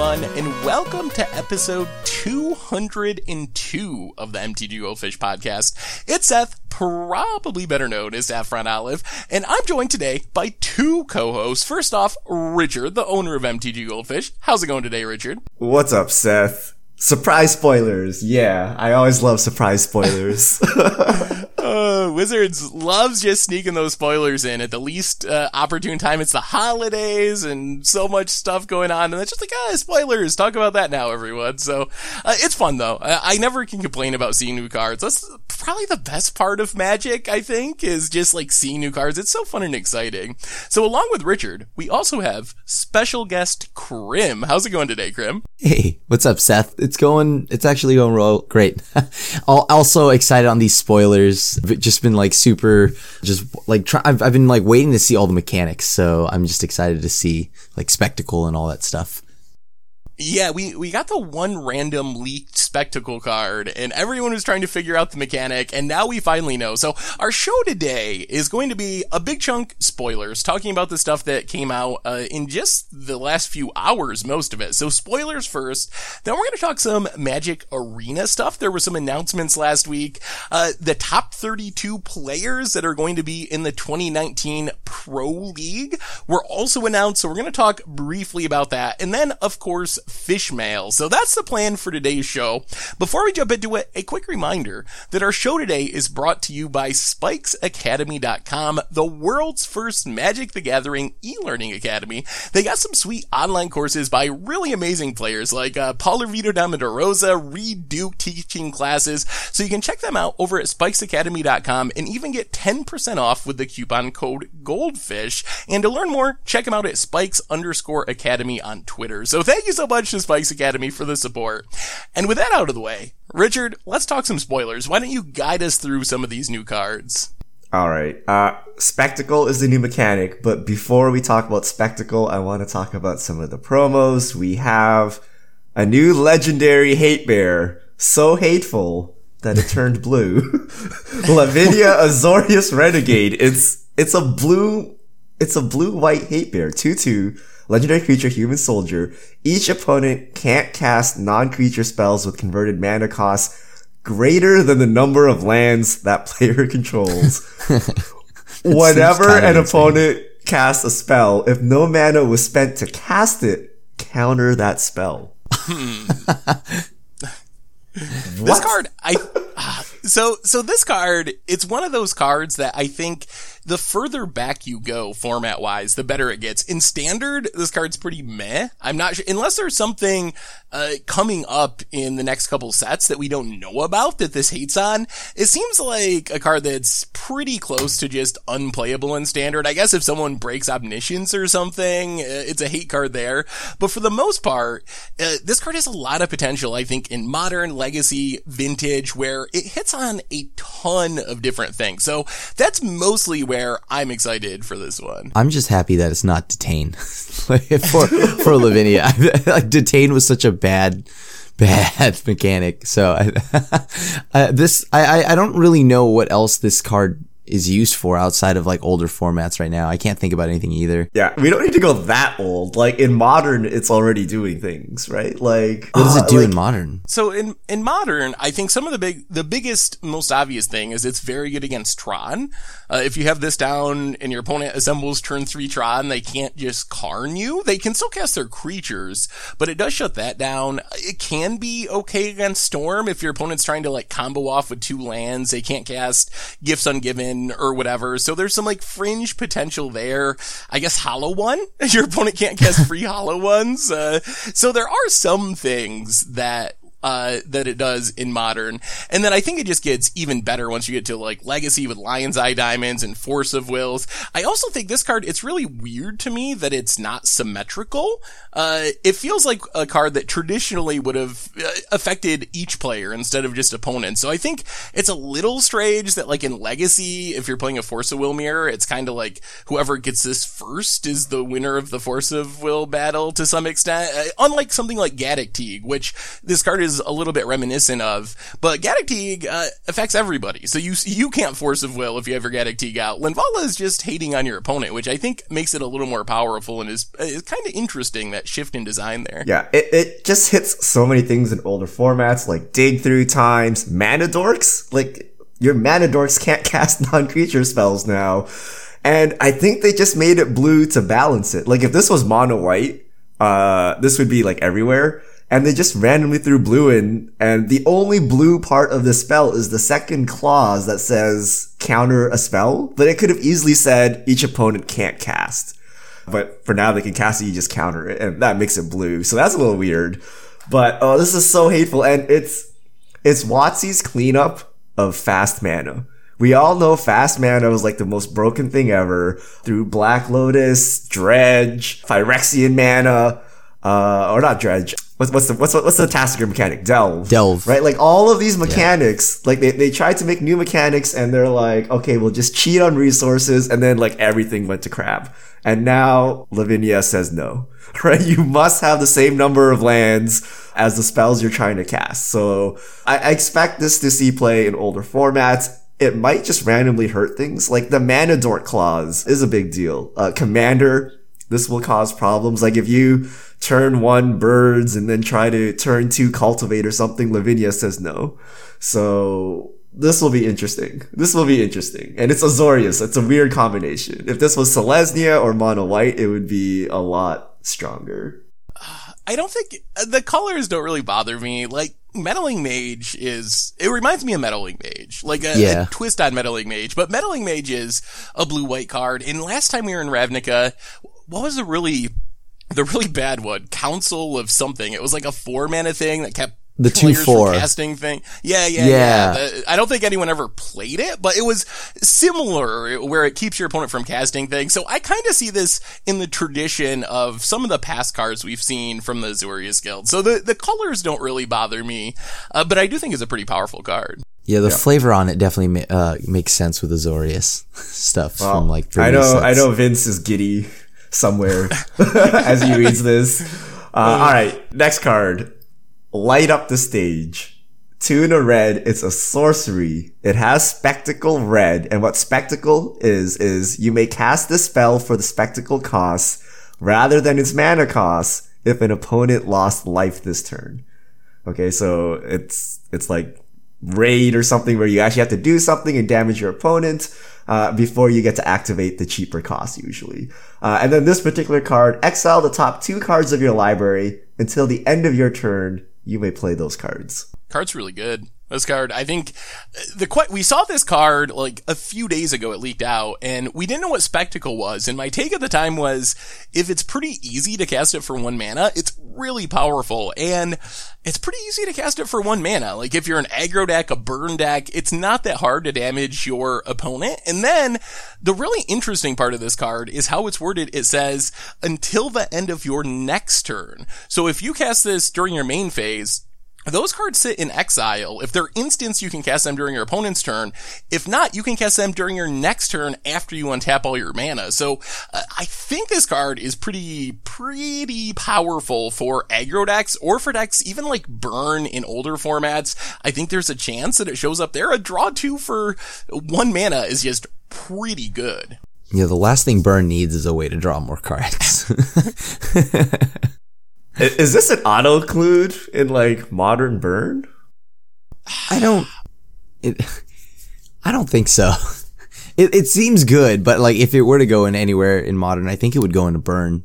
everyone, and welcome to episode 202 of the MTG Goldfish podcast. It's Seth, probably better known as Saffron Olive, and I'm joined today by two co-hosts. First off, Richard, the owner of MTG Goldfish. How's it going today, Richard? What's up, Seth? Surprise spoilers. Yeah, I always love surprise spoilers. uh, Wizards loves just sneaking those spoilers in at the least uh, opportune time. It's the holidays and so much stuff going on, and it's just like, ah, spoilers. Talk about that now, everyone. So uh, it's fun though. I-, I never can complain about seeing new cards. That's probably the best part of Magic. I think is just like seeing new cards. It's so fun and exciting. So along with Richard, we also have special guest Krim. How's it going today, Krim? Hey, what's up, Seth? It's going, it's actually going real great. also excited on these spoilers. Just been like super, just like try, I've, I've been like waiting to see all the mechanics. So I'm just excited to see like spectacle and all that stuff. Yeah, we, we got the one random leaked spectacle card and everyone was trying to figure out the mechanic and now we finally know. So our show today is going to be a big chunk spoilers, talking about the stuff that came out uh, in just the last few hours, most of it. So spoilers first. Then we're going to talk some Magic Arena stuff. There were some announcements last week. Uh, the top 32 players that are going to be in the 2019 Pro League were also announced. So we're going to talk briefly about that. And then, of course, fish mail. So that's the plan for today's show. Before we jump into it, a quick reminder that our show today is brought to you by spikesacademy.com, the world's first Magic the Gathering e-learning academy. They got some sweet online courses by really amazing players like uh, Paulo Vitor Rosa, Reed Duke teaching classes. So you can check them out over at spikesacademy.com and even get 10% off with the coupon code GOLDFISH. And to learn more, check them out at spikes underscore academy on Twitter. So thank you so much much to Spikes Academy for the support. And with that out of the way, Richard, let's talk some spoilers. Why don't you guide us through some of these new cards? All right. Uh, Spectacle is the new mechanic, but before we talk about Spectacle, I want to talk about some of the promos. We have a new legendary hate bear, so hateful that it turned blue. Lavinia Azorius Renegade. It's it's a blue it's a blue white hate bear, 2-2 legendary creature human soldier. Each opponent can't cast non-creature spells with converted mana costs greater than the number of lands that player controls. Whenever an opponent casts a spell, if no mana was spent to cast it, counter that spell. this card, I so so this card, it's one of those cards that I think the further back you go format wise, the better it gets. In standard, this card's pretty meh. I'm not sure, unless there's something, uh, coming up in the next couple sets that we don't know about that this hates on. It seems like a card that's pretty close to just unplayable in standard. I guess if someone breaks omniscience or something, uh, it's a hate card there. But for the most part, uh, this card has a lot of potential, I think, in modern, legacy, vintage, where it hits on a ton of different things. So that's mostly where I'm excited for this one. I'm just happy that it's not detain for for Lavinia. like detain was such a bad bad mechanic. So I, uh, this I I don't really know what else this card is used for outside of like older formats right now. I can't think about anything either. Yeah, we don't need to go that old. Like in modern, it's already doing things, right? Like what does it uh, do like, in modern? So in in modern, I think some of the big, the biggest, most obvious thing is it's very good against Tron. Uh, if you have this down and your opponent assembles turn three Tron, they can't just Karn you. They can still cast their creatures, but it does shut that down. It can be okay against Storm if your opponent's trying to like combo off with two lands. They can't cast Gifts Ungiven or whatever. So there's some like fringe potential there. I guess hollow one. Your opponent can't cast free hollow ones. Uh, so there are some things that uh, that it does in modern. And then I think it just gets even better once you get to like legacy with Lion's Eye Diamonds and Force of Wills. I also think this card, it's really weird to me that it's not symmetrical. Uh, it feels like a card that traditionally would have uh, affected each player instead of just opponents. So I think it's a little strange that like in Legacy, if you're playing a Force of Will mirror, it's kind of like whoever gets this first is the winner of the Force of Will battle to some extent. Uh, unlike something like Gaddock Teeg, which this card is is a little bit reminiscent of, but Gaddock Teeg uh, affects everybody. So you you can't force of will if you ever Gaddock Teeg out. Linvala is just hating on your opponent, which I think makes it a little more powerful and is is kind of interesting that shift in design there. Yeah, it, it just hits so many things in older formats like dig through times, mana dorks. Like your mana dorks can't cast non-creature spells now. And I think they just made it blue to balance it. Like if this was mono white, uh, this would be like everywhere. And they just randomly threw blue in, and the only blue part of the spell is the second clause that says counter a spell, but it could have easily said each opponent can't cast. But for now they can cast it, you just counter it, and that makes it blue. So that's a little weird. But oh, this is so hateful, and it's it's WotC's cleanup of fast mana. We all know fast mana was like the most broken thing ever through Black Lotus, Dredge, Phyrexian mana, uh, or not Dredge. What's, what's the what's what's the Tasigur mechanic? Delve. Delve. Right? Like all of these mechanics, like they, they tried to make new mechanics and they're like, okay, we'll just cheat on resources and then like everything went to crap. And now Lavinia says no. Right? You must have the same number of lands as the spells you're trying to cast. So I, I expect this to see play in older formats it might just randomly hurt things. Like the mana dork clause is a big deal. Uh, commander, this will cause problems. Like if you turn one birds and then try to turn two cultivate or something, Lavinia says no. So this will be interesting. This will be interesting. And it's Azorius. It's a weird combination. If this was Selesnya or Mono White, it would be a lot stronger. I don't think the colors don't really bother me. Like meddling mage is it reminds me of meddling mage like a, Yeah. a twist on meddling mage but meddling mage is a blue white card and last time we were in ravnica what was a really the really bad one council of something. It was like a four mana thing that kept The 2/4. casting thing. Yeah yeah Yeah. yeah, The- i don't think anyone ever played it but it was similar where it keeps your opponent from casting things. So i kind of see this in the tradition of some of the past cards we've seen from the Azorius guild. So the, the colors don't really bother me uh, but i do think it's a pretty powerful card. Yeah, the flavor on it definitely ma- uh, makes sense with Azorius stuff from like I previous know, I know Vince is giddy somewhere as he reads this. Uh, all right, next card. Light up the stage. Two in a red. It's a sorcery. It has spectacle red. And what spectacle is, is you may cast this spell for the spectacle cost rather than its mana cost if an opponent lost life this turn. Okay, so it's, it's like raid or something where you actually have to do something and damage your opponent uh, before you get to activate the cheaper cost usually. Uh, and then this particular card, exile the top two cards of your library until the end of your turn. You may play those cards. Card's really good. This card, I think, the que- we saw this card like a few days ago. It leaked out, and we didn't know what spectacle was. And my take at the time was, if it's pretty easy to cast it for one mana, it's really powerful, and it's pretty easy to cast it for one mana. Like if you're an aggro deck, a burn deck, it's not that hard to damage your opponent. And then the really interesting part of this card is how it's worded. It says until the end of your next turn. So if you cast this during your main phase, those cards sit in exile. If they're instants, you can cast them during your opponent's turn. If not, you can cast them during your next turn after you untap all your mana. So uh, I think this card is pretty, pretty powerful for aggro decks or for decks even like burn in older formats. I think there's a chance that it shows up there. A draw two for one mana is just pretty good. Yeah, the last thing Burn needs is a way to draw more cards. I- Is this an auto include in like modern burn? I don't. It. I don't think so. It it seems good, but like if it were to go in anywhere in modern, I think it would go into Burn.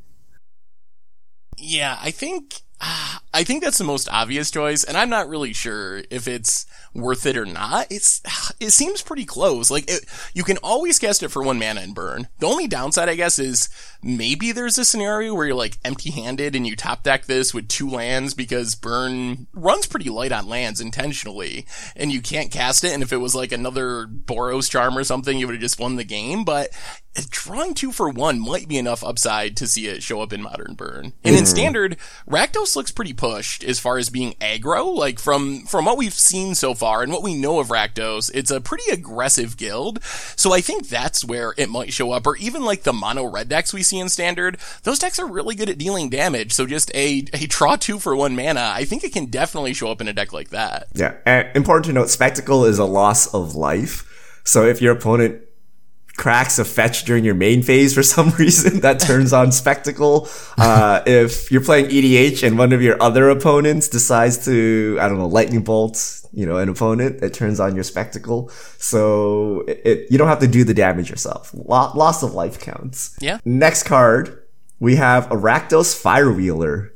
Yeah, I think I think that's the most obvious choice, and I'm not really sure if it's worth it or not. It's it seems pretty close. Like it, you can always cast it for one mana and burn. The only downside, I guess, is maybe there's a scenario where you're like empty-handed and you top deck this with two lands because burn runs pretty light on lands intentionally, and you can't cast it. And if it was like another Boros charm or something, you would have just won the game. But drawing two for one might be enough upside to see it show up in modern burn. And in hmm. standard, Rakdos looks pretty pushed as far as being aggro. Like from from what we've seen so far and what we know of Rakdos, it's a pretty aggressive guild. So I think that's where it might show up. Or even like the mono red decks we see in standard, those decks are really good at dealing damage. So just a a draw two for one mana, I think it can definitely show up in a deck like that. Yeah, and important to note, Spectacle is a loss of life. So if your opponent cracks a fetch during your main phase for some reason that turns on spectacle uh, if you're playing edh and one of your other opponents decides to i don't know lightning bolt you know an opponent it turns on your spectacle so it, it you don't have to do the damage yourself Lo- loss of life counts Yeah. next card we have Rakdos Firewheeler.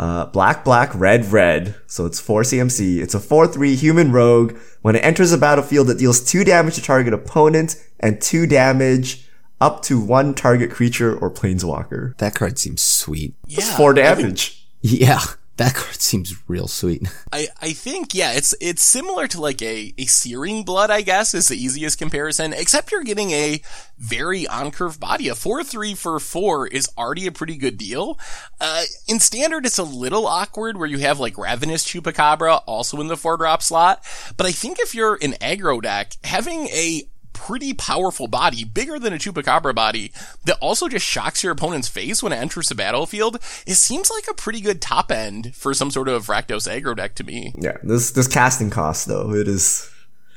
Uh, black, black, red, red. So it's 4 CMC. It's a 4-3 human rogue. When it enters the battlefield, it deals 2 damage to target opponent and 2 damage up to one target creature or planeswalker. That card seems sweet. Yeah. It's 4 damage. Yeah, that card seems real sweet. I, I think yeah it's it's similar to like a, a searing blood I guess is the easiest comparison except you're getting a very on curve body a 4-3 for 4 is already a pretty good deal uh, in standard it's a little awkward where you have like Ravenous Chupacabra also in the 4 drop slot but I think if you're an aggro deck having a pretty powerful body, bigger than a Chupacabra body, that also just shocks your opponent's face when it enters the battlefield, it seems like a pretty good top end for some sort of Rakdos aggro deck to me. Yeah, this, this casting cost though, it is,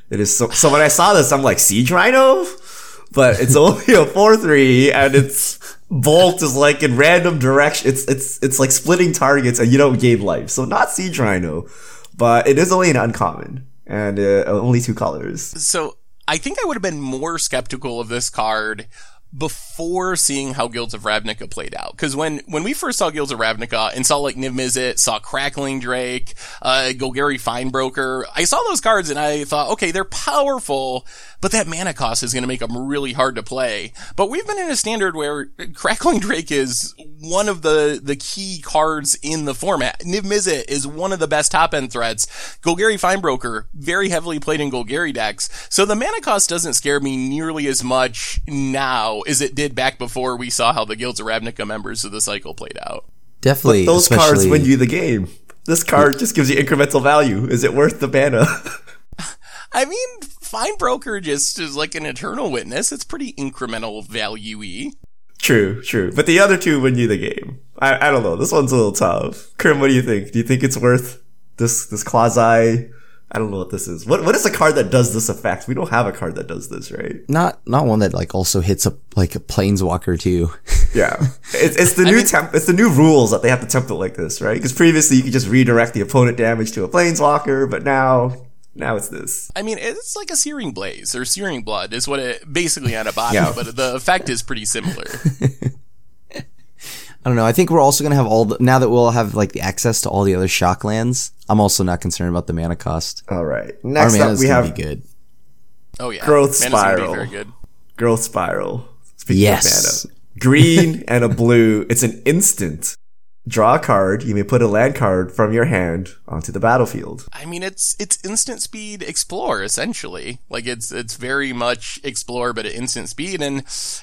it is so, so when I saw this, I'm like, Siege Rhino? But it's only a 4-3 and it's, Bolt is like in random direction. It's, it's, it's like splitting targets and you don't gain life. So not Siege Rhino, but it is only an uncommon and uh, only two colors. So I think I would have been more skeptical of this card before seeing how Guilds of Ravnica played out. Cause when, when we first saw Guilds of Ravnica and saw like Niv Mizzet, saw Crackling Drake, uh, Golgari Findbroker, I saw those cards and I thought, okay, they're powerful, but that mana cost is going to make them really hard to play. But we've been in a standard where Crackling Drake is one of the, the key cards in the format. Niv Mizzet is one of the best top end threats. Golgari Findbroker, very heavily played in Golgari decks. So the mana cost doesn't scare me nearly as much now as it did back before we saw how the Guilds of Ravnica members of the cycle played out. Definitely. Those cards win you the game. This card just gives you incremental value. Is it worth the mana? I mean, Findbroker just is like an eternal witness. It's pretty incremental value-y. True, true. But the other two win you the game. I, I don't know. This one's a little tough. Krim, what do you think? Do you think it's worth this this quasi? I don't know what this is. What what is a card that does this effect? We don't have a card that does this, right? not not one that like also hits a like a planeswalker too. Yeah, it's it's the new temp. It's the new rules that they have to temp it like this, right? Because previously you could just redirect the opponent damage to a planeswalker, but now now it's this. I mean, it's like a Searing Blaze or Searing Blood is what it basically on a body, Yeah. but the effect is pretty similar. I don't know. I think we're also gonna have all the now that we'll have like the access to all the other shock lands. I'm also not concerned about the mana cost. All right. Our Next mana up, is we have be good. Oh yeah, Growth Mana's Spiral. very good. Growth Spiral. Speaking Yes. of mana. Green and a blue. It's an instant. Draw a card. You may put a land card from your hand onto the battlefield. I mean, it's it's instant speed explore essentially. Like it's it's very much explore, but at instant speed. And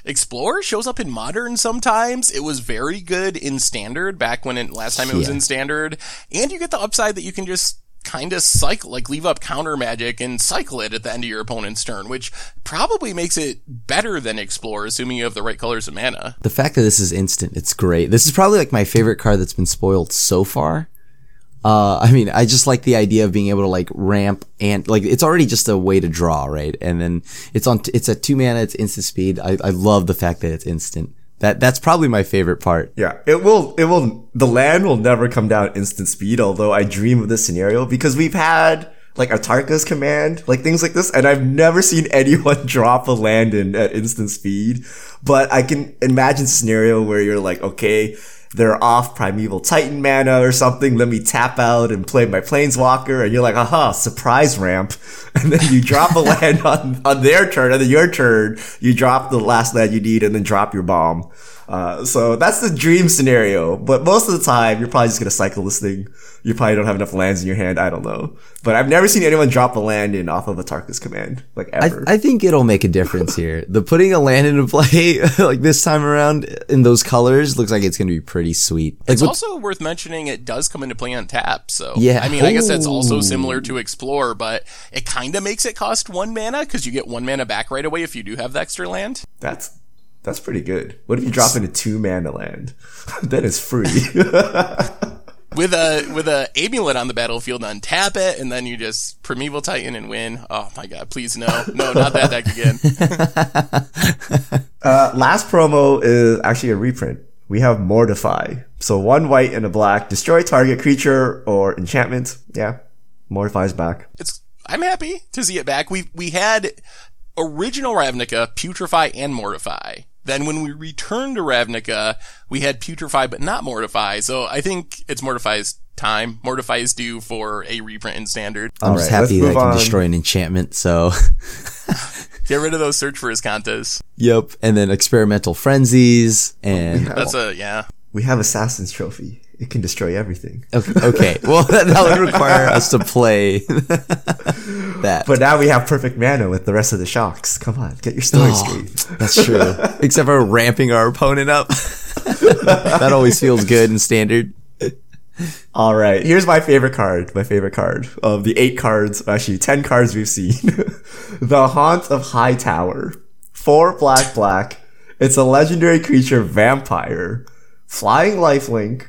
explore shows up in modern sometimes. It was very good in standard back when it last time it was Yeah. in standard. And you get the upside that you can just kind of cycle, like leave up counter magic and cycle it at the end of your opponent's turn, which probably makes it better than explore, assuming you have the right colors of mana. The fact that this is instant, it's great. This is probably like my favorite card that's been spoiled so far. Uh, I mean, I just like the idea of being able to like ramp and like it's already just a way to draw, right? And then it's on, it's at two mana, it's instant speed. I, I love the fact that it's instant. That that's probably my favorite part. Yeah, it will, it will, the land will never come down instant speed, although I dream of this scenario because we've had like Atarka's command, like things like this, and I've never seen anyone drop a land in at instant speed. But I can imagine scenario where you're like, okay, they're off Primeval Titan mana or something. Let me tap out and play my Planeswalker. And you're like, aha, surprise ramp. And then you drop a land on, on their turn. And then your turn, you drop the last land you need and then drop your bomb. Uh, so that's the dream scenario. But most of the time, you're probably just going to cycle this thing. You probably don't have enough lands in your hand. I don't know. But I've never seen anyone drop a land in off of Atarka's command, like I, ever. I think it'll make a difference here. The putting a land into play like this time around in those colors looks like it's going to be pretty sweet. Like It's with- also worth mentioning it does come into play on tap, so Yeah. I mean, I guess that's also similar to Explore, but it kind of makes it cost one mana because you get one mana back right away if you do have the extra land. that's that's pretty good. What if you drop into two mana land? then it's free. with a with a amulet on the battlefield, untap it, and then you just primeval titan and win. Oh my god, please no, no, not that deck again. Uh, last promo is actually a reprint. We have Mortify. So one white and a black. Destroy target creature or enchantment. Yeah. Mortify's back. It's I'm happy to see it back. We we had original Ravnica, Putrefy, and Mortify. Then when we returned to Ravnica, we had Putrefy but not Mortify. So I think it's Mortify's time. Mortify is due for a reprint in standard. I'm All just right, happy that I can on. destroy an enchantment. So, Get rid of those search for Azcantas. yep. And then experimental frenzies and That's a yeah. We have Assassin's Trophy. It can destroy everything. okay. okay. Well, that, that would require us to play that. But now we have perfect mana with the rest of the shocks. Come on, get your story Oh, straight. That's true. Except for ramping our opponent up. that always feels good in standard. All right, here's my favorite card. My favorite card of the eight cards, actually ten cards we've seen. the Haunt of Hightower. Four black black. It's a legendary creature vampire. Flying lifelink.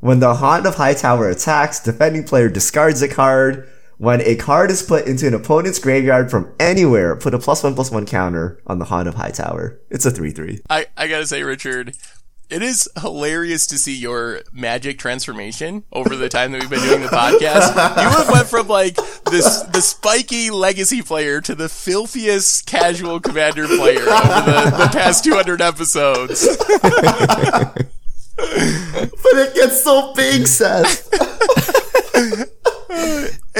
When the Haunt of Hightower attacks, defending player discards a card. When a card is put into an opponent's graveyard from anywhere, put a plus one plus one counter on the Haunt of Hightower. It's a three three. I, I gotta say, Richard, it is hilarious to see your magic transformation over the time that we've been doing the podcast. You have went from like this the spiky legacy player to the filthiest casual commander player over the, the past 200 episodes. But it gets so big, Seth.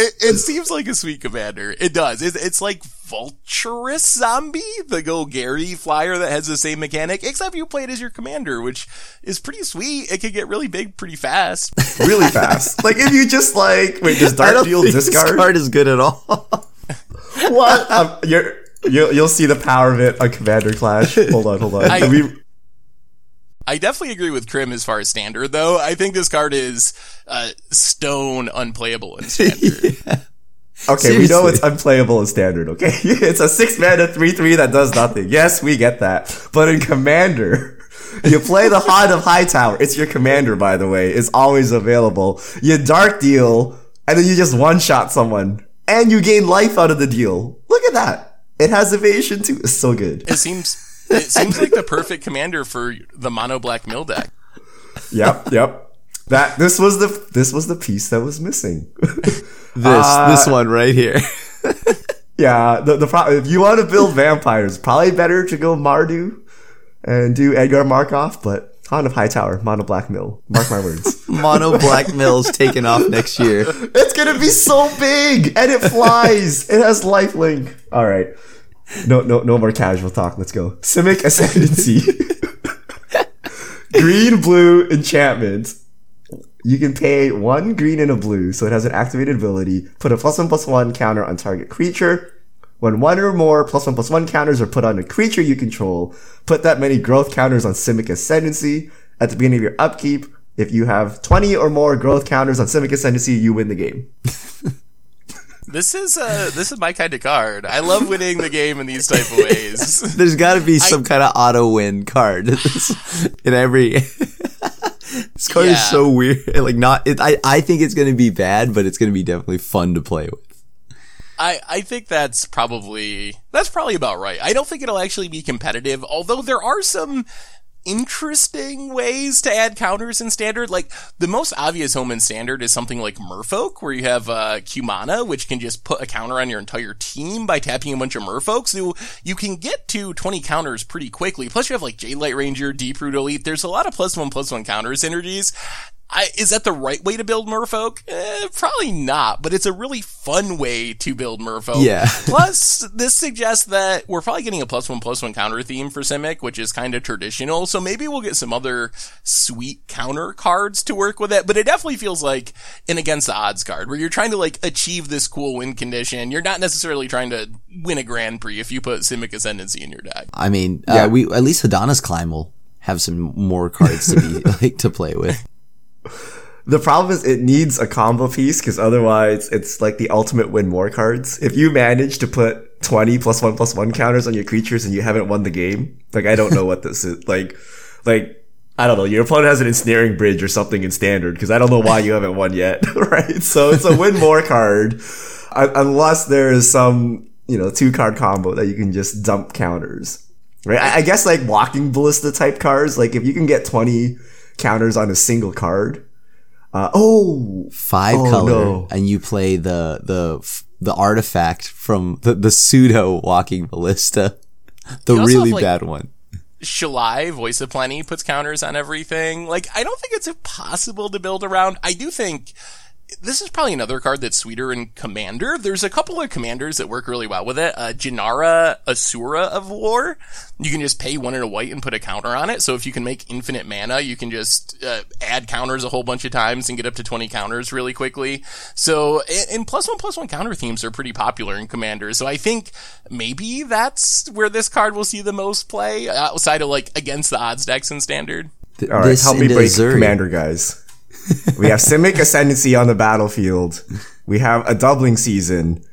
It, it seems like a sweet commander. It does. It, it's like Vulturous Zombie, the Golgari flyer that has the same mechanic, except you play it as your commander, which is pretty sweet. It can get really big pretty fast. really fast. Like if you just like wait, does I Dark don't Deal think this discard? card is good at all. what? Um, you're you'll you'll see the power of it on Commander Clash. Hold on, hold on. I- we, I definitely agree with Krim as far as standard, though. I think this card is uh, stone unplayable in standard. okay, we know it's unplayable in standard. Okay, it's a six mana three three that does nothing. Yes, we get that. But in Commander. You play the Haunt of Hightower. It's your commander, by the way. It's always available. You dark deal, and then you just one shot someone, and you gain life out of the deal. Look at that. It has evasion too. It's so good. It seems it seems like the perfect commander for the mono black mill deck. yep, yep. That this was the this was the piece that was missing. This Uh, this one right here. yeah, the the pro- if you want to build vampires, probably better to go Mardu and do Edgar Markov, but Haunt of Hightower, Mono Black Mill. Mark my words. Mono Black Mill's taking off next year. it's gonna be so big and it flies. it has lifelink. All right. No, no, no more casual talk. Let's go. Simic Ascendancy. green, blue enchantment. You can pay one green and a blue, so it has an activated ability. Put a plus one plus one counter on target creature. When one or more plus one plus one counters are put on a creature you control, put that many growth counters on Simic Ascendancy. At the beginning of your upkeep, if you have 20 or more growth counters on Simic Ascendancy, you win the game. This is uh this is my kind of card. I love winning the game in these type of ways. There's got to be some kind of auto win card in every. this card Yeah. is so weird. Like not, it, I I think it's gonna be bad, but it's gonna be definitely fun to play with. I, I think that's probably that's probably about right. I don't think it'll actually be competitive, although there are some interesting ways to add counters in standard. Like the most obvious home in standard is something like Merfolk, where you have uh Kumena, which can just put a counter on your entire team by tapping a bunch of Merfolks. So you can get to 20 counters pretty quickly. Plus you have like Jadelight Ranger, Deeproot Elite. There's a lot of plus one plus one counter synergies. I, is that the right way to build Merfolk? Eh, probably not, but it's a really fun way to build Merfolk. Yeah. Plus, this suggests that we're probably getting a plus one plus one counter theme for Simic, which is kind of traditional. So maybe we'll get some other sweet counter cards to work with it. But it definitely feels like an against the odds card where you're trying to like achieve this cool win condition. You're not necessarily trying to win a Grand Prix if you put Simic Ascendancy in your deck. I mean, Yeah. uh, we at least Hadana's climb will have some more cards to be like to play with. The problem is it needs a combo piece because otherwise it's like the ultimate win more cards. If you manage to put 20 plus one plus one counters on your creatures and you haven't won the game, like I don't know what this is. Like, like, I don't know. Your opponent has an ensnaring bridge or something in standard because I don't know why you haven't won yet, right? So it's a win more card unless there is some, you know, two card combo that you can just dump counters. Right? I, I guess like walking ballista type cards, like if you can get 20 counters on a single card, uh, oh, Five Oh, color, no. and you play the the the artifact from the, the pseudo walking ballista, the really have, like- bad one. Shalai, Voice of Plenty, puts counters on everything. Like, I don't think it's impossible to build around. I do think this is probably another card that's sweeter in Commander. There's a couple of commanders that work really well with it. Uh, Jenara Asura of War. You can just pay one in a white and put a counter on it. So if you can make infinite mana, you can just uh, add counters a whole bunch of times and get up to 20 counters really quickly. So, and, and plus one plus one counter themes are pretty popular in Commander. So I think maybe that's where this card will see the most play outside of like against the odds decks in Standard. All right, this help me into break Azuri. commander, guys. We have Simic Ascendancy on the battlefield. We have a doubling season,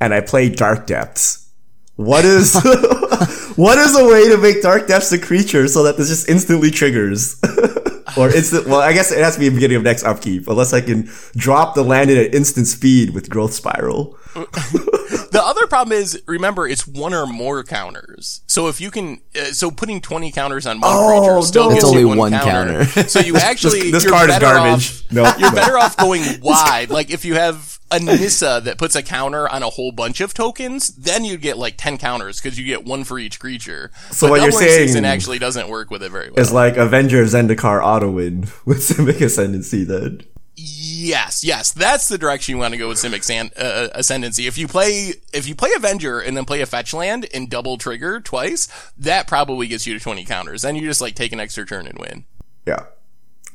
and I play Dark Depths. What is what is a way to make Dark Depths a creature so that this just instantly triggers? or instant well, I guess it has to be the beginning of next upkeep, unless I can drop the land at instant speed with growth spiral. The other problem is, remember, it's one or more counters. So if you can, uh, so putting 20 counters on one Oh, creature still no. gets It's you only one one counter. counter. so you actually, This, this card is garbage. Off, no, you're no. better off going wide. Like if you have a Nissa that puts a counter on a whole bunch of tokens, then you'd get like 10 counters because you get one for each creature. So but what you're saying Season actually doesn't work with it very well. It's like Avenger of Zendikar auto win with Simic Ascendancy then. Yes, yes, that's the direction you want to go with Simic San- uh, Ascendancy. If you play, if you play Avenger and then play a fetch land and double trigger twice, that probably gets you to 20 counters. Then you just like take an extra turn and win. Yeah.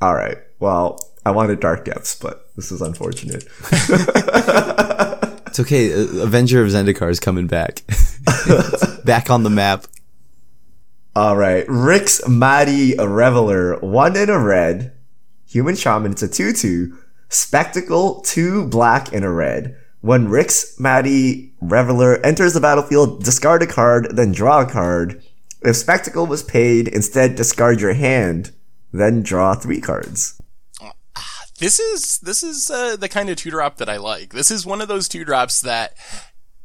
All right. Well, I wanted Dark Depths, but this is unfortunate. It's okay. uh, Avenger of Zendikar is coming back, back on the map. All right. Rix Maadi Reveler, one in a red. Human Shaman, it's a 2-2. Spectacle, two black and a red. When Rix Maadi Reveler enters the battlefield, discard a card, then draw a card. If Spectacle was paid, instead discard your hand, then draw three cards. This is this is uh, the kind of two drop that I like. This is one of those two drops that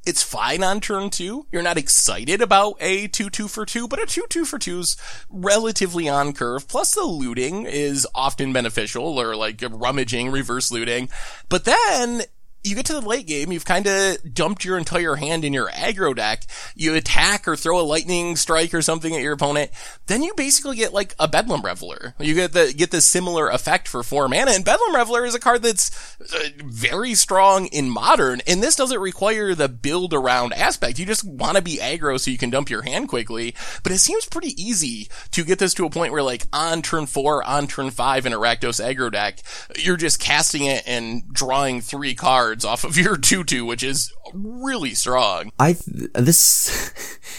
it's fine on turn two. You're not excited about a two two for two, but a two two for two's relatively on curve. Plus the looting is often beneficial, or like rummaging, reverse looting. But then you get to the late game, you've kind of dumped your entire hand in your aggro deck. You attack or throw a lightning strike or something at your opponent. Then you basically get like a Bedlam Reveler. You get the, get the similar effect for four mana. And Bedlam Reveler is a card that's uh, very strong in modern. And this doesn't require the build around aspect. You just want to be aggro so you can dump your hand quickly. But it seems pretty easy to get this to a point where like on turn four, on turn five in a Rakdos aggro deck, you're just casting it and drawing three cards off of your 2-2, which is really strong. I this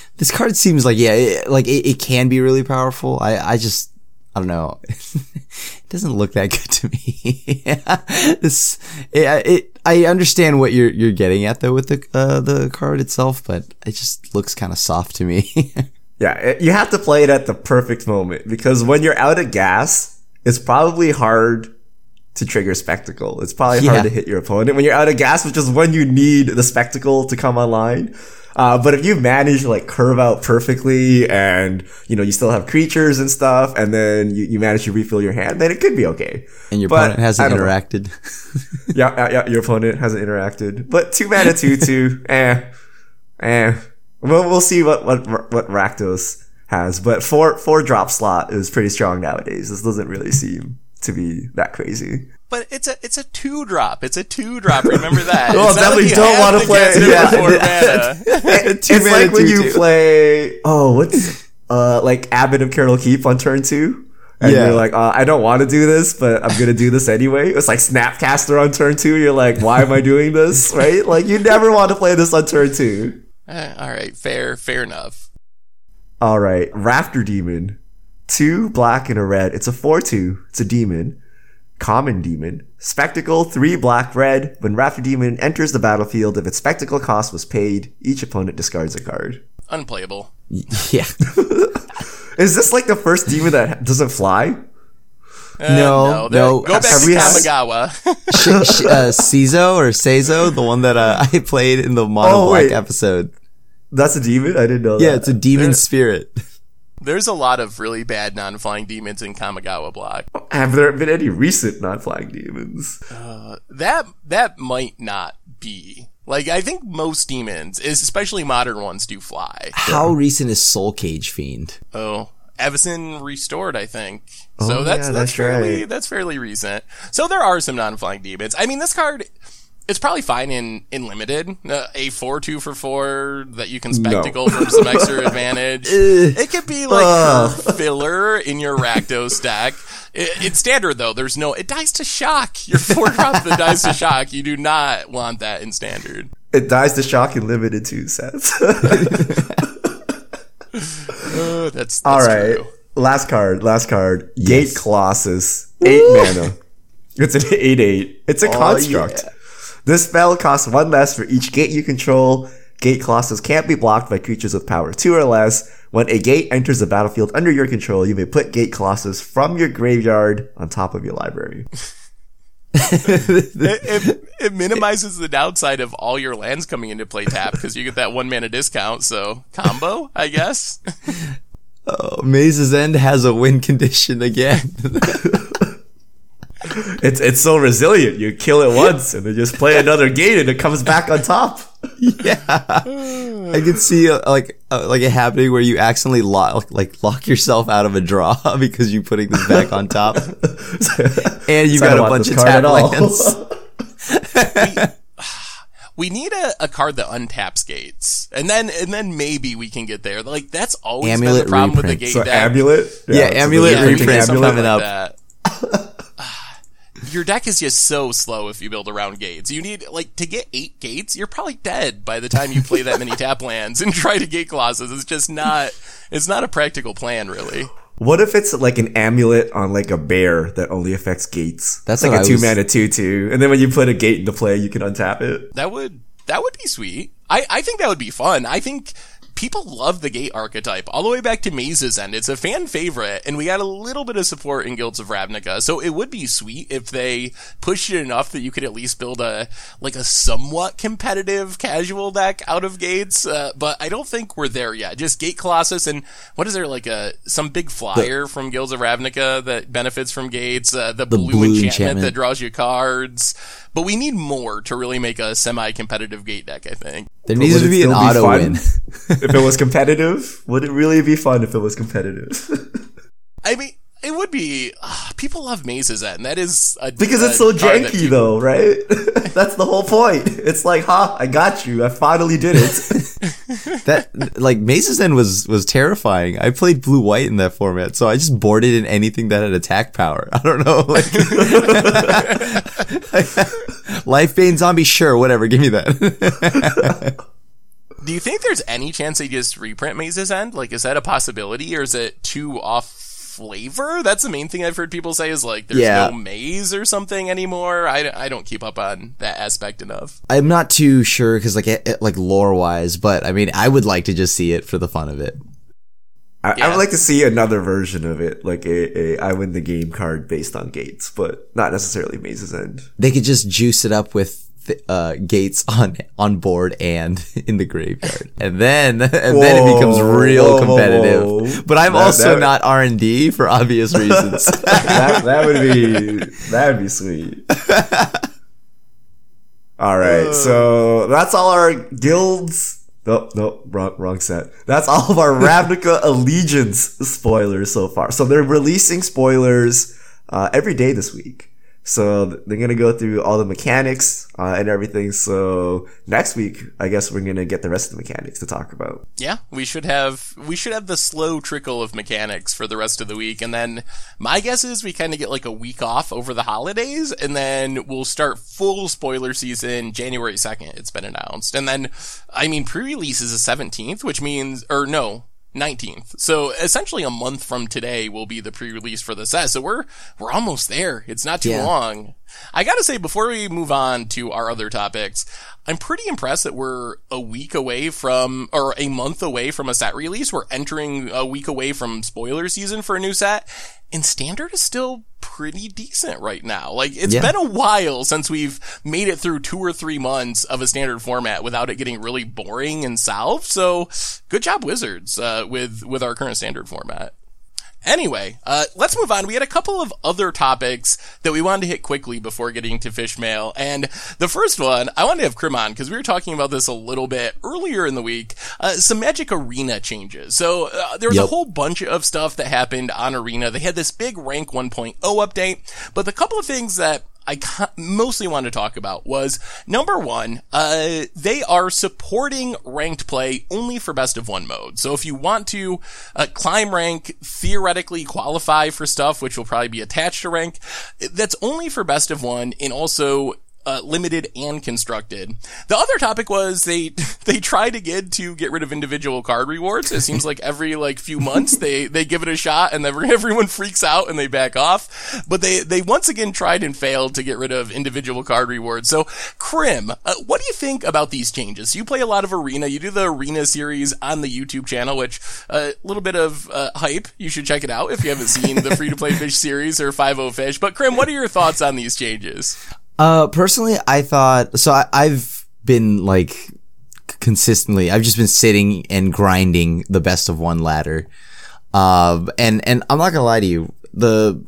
this card seems like yeah, it, like it, it can be really powerful. I I just I don't know. it doesn't look that good to me. this it, it I understand what you're you're getting at though with the uh, the card itself, but it just looks kind of soft to me. Yeah, it, you have to play it at the perfect moment because when you're out of gas, it's probably hard to trigger spectacle. It's probably Yeah. hard to hit your opponent when you're out of gas, which is when you need the spectacle to come online. Uh, but if you manage to like curve out perfectly and, you know, you still have creatures and stuff and then you, you manage to refill your hand, then it could be okay. and your But opponent hasn't I don't know. interacted. Yeah, yeah, yeah, your opponent hasn't interacted. But two mana, two, two, eh, eh. We'll, we'll see what, what, what Rakdos has. But four, four drop slot is pretty strong nowadays. This doesn't really seem to be that crazy. But it's a it's a two drop. It's a two drop. Remember that. Well, It's not definitely like you don't wanna play- yeah. for four mana. it's mana like when you 2-2. play oh what's uh like Abbot of Keral Keep on turn two. And Yeah. you're like, uh, I don't want to do this, but I'm gonna do this anyway. It's like Snapcaster on turn two. You're like, why am I doing this? Right? Like, you never want to play this on turn two. Eh, all right, fair, fair enough. All right, Rafter Demon, two black and a red. It's a four-two. It's a demon, common demon. Spectacle, three black, red. When Rafter Demon enters the battlefield, if its spectacle cost was paid, each opponent discards a card. Unplayable. Yeah. Is this like the first demon that doesn't fly? Uh, No, they're- no. Go back Have to Kamigawa. Sh- sh- uh, Seizo or Seizo, the one that uh, I played in the Mono Oh, Black wait. episode. That's a demon. I didn't know that. Yeah, it's a demon There- spirit. There's a lot of really bad non-flying demons in Kamigawa block. Have there been any recent non-flying demons? Uh, that that might not be. Like I think most demons, especially modern ones, do fly. How recent is Soul Cage Fiend? Oh, Evison restored, I think. So Oh, that's yeah, that's, that's fairly right. that's fairly recent. So there are some non-flying demons. I mean, this card it's probably fine in in limited. Uh, a four two for four that you can spectacle for some extra advantage. it could be like for filler in your Rakdos deck. It, it's standard though. There's no. It dies to shock. Your four drop that dies to shock. You do not want that in standard. It dies to shock in limited two sets. Uh, that's, that's All right. true. Last card. Last card. Gate Colossus. Eight mana. It's an eight eight. It's a construct. This spell costs one less for each gate you control. Gate Colossus can't be blocked by creatures with power two or less. When a gate enters the battlefield under your control, you may put Gate Colossus from your graveyard on top of your library. it, it, it minimizes the downside of all your lands coming into play tap because you get that one mana discount. So combo, I guess. Oh, Maze's End has a win condition again. It's it's so resilient. You kill it once and then just play another gate and it comes back on top. Yeah, I could see uh, like uh, like it happening where you accidentally lock like lock yourself out of a draw because you're putting this back on top, and you So got a bunch of card tap lands. We need a, a card that untaps gates, and then and then maybe we can get there. Like that's always Amulet been the problem with the gate So deck. amulet. Yeah, it's a amulet Yeah, reprint need big coming like up. That. Your deck is just so slow if you build around gates. You need like to get eight gates. You're probably dead by the time you play that many tap lands and try to Gate Colossus. It's just not. It's not a practical plan, really. What if it's like an amulet on like a bear that only affects gates? That's like what a I two was- mana two two, and then when you put a gate into play, you can untap it. That would that would be sweet. I I think that would be fun. I think people love the gate archetype all the way back to Maze's End. It's a fan favorite, and we got a little bit of support in Guilds of Ravnica. So it would be sweet if they pushed it enough that you could at least build a like a somewhat competitive casual deck out of gates. Uh, but I don't think we're there yet. Just Gate Colossus and what is there like a some big flyer from Guilds of Ravnica that benefits from gates? Uh, the, blue, blue enchantment, enchantment. that draws you cards. But we need more to really make a semi-competitive gate deck. I think. There needs to be an auto fun win. if it was competitive? Would it really be fun if it was competitive? I mean, it would be. Uh, people love Maze's End. That is a, because a it's so janky, you- though, right? That's the whole point. It's like, ha, I got you. I finally did it. That like Maze's End was was terrifying. I played blue white in that format, so I just boarded in anything that had attack power. I don't know, like Life Bane zombie, sure, whatever, give me that. Do you think there's any chance they just reprint Maze's End? Like, is that a possibility, or is it too off flavor? That's the main thing I've heard people say is like, there's Yeah. no maze or something anymore. I, I don't keep up on that aspect enough. I'm not too sure because like it, it- like lore wise, but I mean, I would like to just see it for the fun of it. I, I would like to see another version of it, like a, a I win the game card based on gates, but not necessarily Maze's End. They could just juice it up with uh, gates on on board and in the graveyard, and then and then it becomes real whoa, whoa, competitive. whoa. But I'm That- also that- not R and D for obvious reasons. that that would be that would be sweet. All right, so that's all our guilds. Nope, nope, wrong, wrong set. That's all of our Ravnica Allegiance spoilers so far. So they're releasing spoilers uh, every day this week. So they're gonna go through all the mechanics uh, and everything. So next week, I guess we're gonna get the rest of the mechanics to talk about. Yeah, we should have we should have the slow trickle of mechanics for the rest of the week, and then my guess is we kind of get like a week off over the holidays, and then we'll start full spoiler season January second. It's been announced, and then I mean pre-release is the seventeenth, which means or no 19th. So essentially a month from today will be the pre-release for the set. So we're, we're almost there. It's not too Yeah. long. I gotta say, before we move on to our other topics, I'm pretty impressed that we're a week away from, or a month away from a set release. We're entering a week away from spoiler season for a new set. And standard is still pretty decent right now. Like, it's Yeah. been a while since we've made it through two or three months of a standard format without it getting really boring and solved. So, good job, Wizards, uh, with, with our current standard format. Anyway, uh, let's move on. We had a couple of other topics that we wanted to hit quickly before getting to fish mail. And the first one, I wanted to have Krim on because we were talking about this a little bit earlier in the week. Uh, some Magic Arena changes. So uh, there was a whole bunch of stuff that happened on Arena. They had this big rank 1.0 update, but the couple of things that I mostly wanted to talk about was number one, uh, they are supporting ranked play only for best of one mode. So if you want to uh, climb rank, theoretically qualify for stuff, which will probably be attached to rank, that's only for best of one and also uh, limited and constructed. The other topic was they they tried again to get rid of individual card rewards. It seems like every like few months they they give it a shot and then everyone freaks out and they back off. But they they once again tried and failed to get rid of individual card rewards. So, Krim, uh, what do you think about these changes? You play a lot of Arena. You do the Arena series on the YouTube channel, which a uh, little bit of uh, hype. You should check it out if you haven't seen the Free to Play Fish series or 50 Fish. But Krim, what are your thoughts on these changes? Uh, personally, I thought so. I, I've been like consistently. I've just been sitting and grinding the best of one ladder. Um, and and I'm not gonna lie to you. The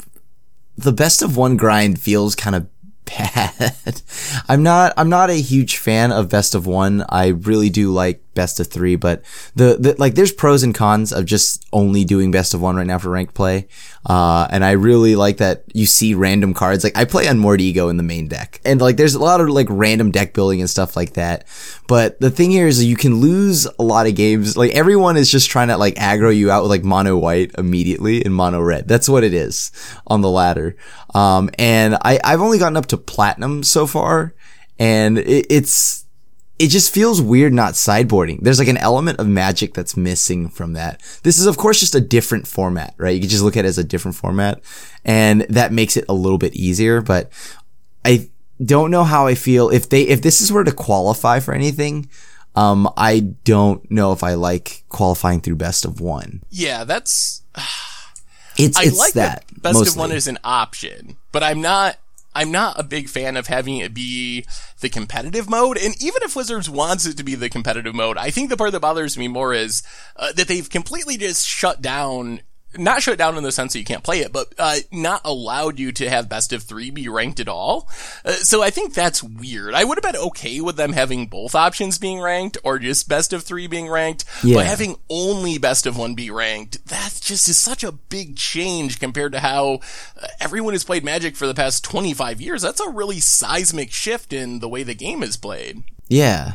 the best of one grind feels kind of bad. I'm not I'm not a huge fan of best of one. I really do like best of three, but the, the like there's pros and cons of just only doing best of one right now for ranked play. Uh, and I really like that you see random cards. Like I play Unmoored Ego in the main deck, and like there's a lot of like random deck building and stuff like that. But the thing here is you can lose a lot of games. Like everyone is just trying to like aggro you out with like mono white immediately and mono red. That's what it is on the ladder. Um, and I I've only gotten up to platinum so far, and it, it's it just feels weird not sideboarding. There's like an element of magic that's missing from that. This is of course just a different format, right? You can just look at it as a different format and that makes it a little bit easier, but I don't know how I feel if they if this is where to qualify for anything. Um, I don't know if I like qualifying through best of one. Yeah, that's It's I it's like that that best mostly. of one is an option, but I'm not. I'm not a big fan of having it be the competitive mode. And even if Wizards wants it to be the competitive mode, I think the part that bothers me more is uh, that they've completely just shut down. Not shut down in the sense that you can't play it, but uh, not allowed you to have best of three be ranked at all. Uh, so I think that's weird. I would have been okay with them having both options being ranked or just best of three being ranked, Yeah. but having only best of one be ranked, that just is such a big change compared to how uh, everyone has played Magic for the past 25 years. That's a really seismic shift in the way the game is played. Yeah.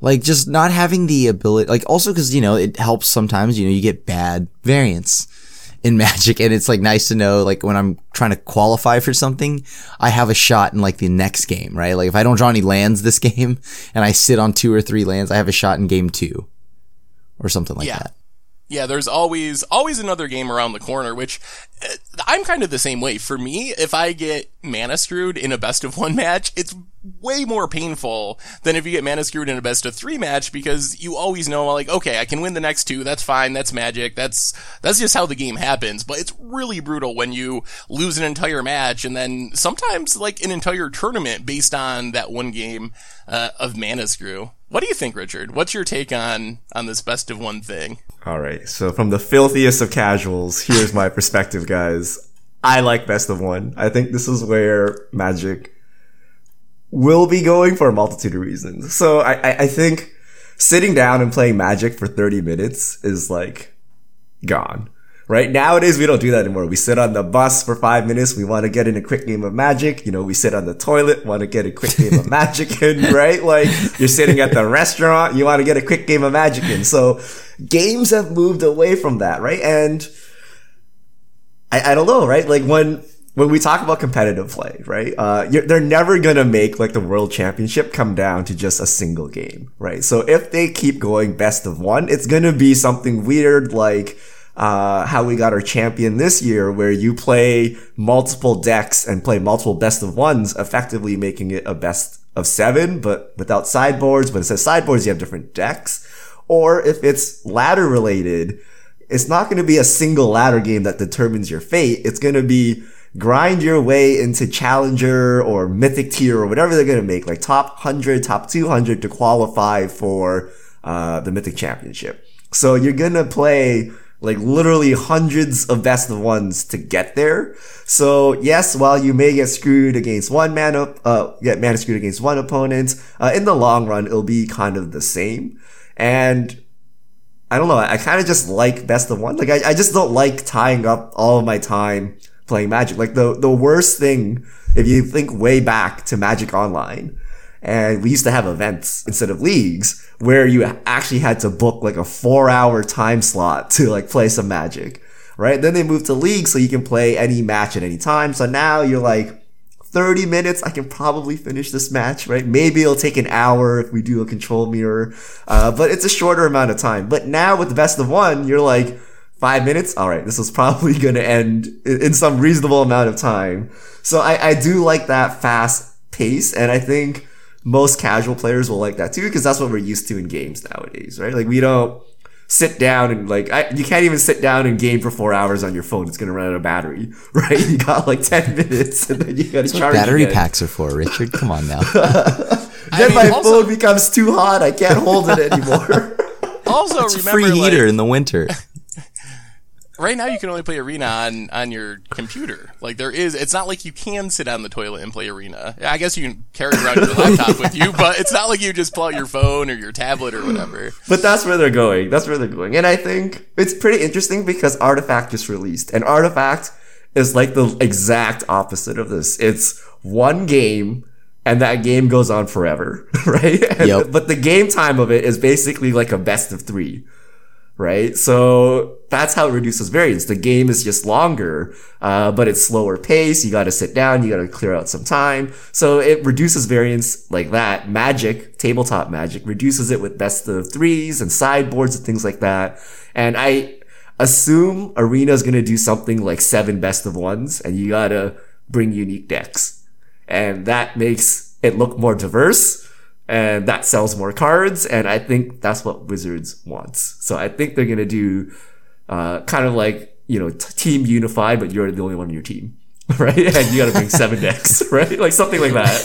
Like just not having the ability, like also cause, you know, it helps sometimes, you know, you get bad variants in magic and it's like nice to know, like when I'm trying to qualify for something, I have a shot in like the next game, right? Like if I don't draw any lands this game and I sit on two or three lands, I have a shot in game two or something like Yeah. that. Yeah, there's always always another game around the corner, which uh, I'm kind of the same way. For me, if I get mana screwed in a best of one match, it's way more painful than if you get mana screwed in a best of three match because you always know like, okay, I can win the next two. That's fine. That's magic. That's that's just how the game happens. But it's really brutal when you lose an entire match and then sometimes like an entire tournament based on that one game uh, of mana screw. What do you think, Richard? What's your take on on this best of one thing? All right. So from the filthiest of casuals, here's my perspective, guys. I like best of one. I think this is where Magic will be going for a multitude of reasons. So I, I, I think sitting down and playing Magic for 30 minutes is like gone. Right? Nowadays, we don't do that anymore. We sit on the bus for five minutes. We want to get in a quick game of magic. You know, we sit on the toilet, want to get a quick game of magic in, right? Like you're sitting at the restaurant, you want to get a quick game of magic in. So games have moved away from that, right? And I, I don't know, right? Like when, when we talk about competitive play, right? Uh, they're never gonna make like the world championship come down to just a single game, right? So if they keep going best of one, it's gonna be something weird like, uh, how we got our champion this year, where you play multiple decks and play multiple best of ones, effectively making it a best of seven, but without sideboards. When it says sideboards, you have different decks. Or if it's ladder related, it's not going to be a single ladder game that determines your fate. It's going to be grind your way into challenger or mythic tier or whatever they're going to make, like top 100, top 200 to qualify for, uh, the mythic championship. So you're going to play like literally hundreds of best of ones to get there. So yes, while you may get screwed against one man up, uh, get mana screwed against one opponent, uh, in the long run, it'll be kind of the same. And I don't know. I, I kind of just like best of one. Like I, I just don't like tying up all of my time playing Magic. Like the, the worst thing, if you think way back to Magic Online, and we used to have events instead of leagues where you actually had to book like a four hour time slot to like play some magic, right? Then they moved to league so you can play any match at any time. So now you're like, 30 minutes, I can probably finish this match, right? Maybe it'll take an hour if we do a control mirror, uh, but it's a shorter amount of time. But now with the best of one, you're like, five minutes? All right, this is probably going to end in some reasonable amount of time. So I, I do like that fast pace, and I think most casual players will like that too, because that's what we're used to in games nowadays, right? Like we don't sit down and like I, you can't even sit down and game for four hours on your phone. It's gonna run out of battery, right? You got like ten minutes, and then you got to charge. battery again. packs are for Richard. Come on now. then mean, my also- phone becomes too hot. I can't hold it anymore. Also, It's remember, free like, heater in the winter. Right now you can only play arena on on your computer like there is it's not like you can sit on the toilet and play arena i guess you can carry around your laptop with you but it's not like you just plug your phone or your tablet or whatever But that's where they're going. That's where they're going. And I think it's pretty interesting because Artifact just released. And Artifact is like the exact opposite of this. It's one game and that game goes on forever, right? And- Yep. But the game time of it is basically like a best of three. Right? So that's how it reduces variance. The game is just longer, uh, but it's slower pace. You gotta sit down, you gotta clear out some time. So it reduces variance like that. Magic, tabletop magic, reduces it with best of threes and sideboards and things like that. And I assume Arena is gonna do something like seven best of ones, and you gotta bring unique decks. And that makes it look more diverse and that sells more cards. And I think that's what Wizards wants. So I think they're gonna do uh, kind of like you know t- team unified, but you're the only one on your team, right? And you got to bring seven decks, right? Like something like that.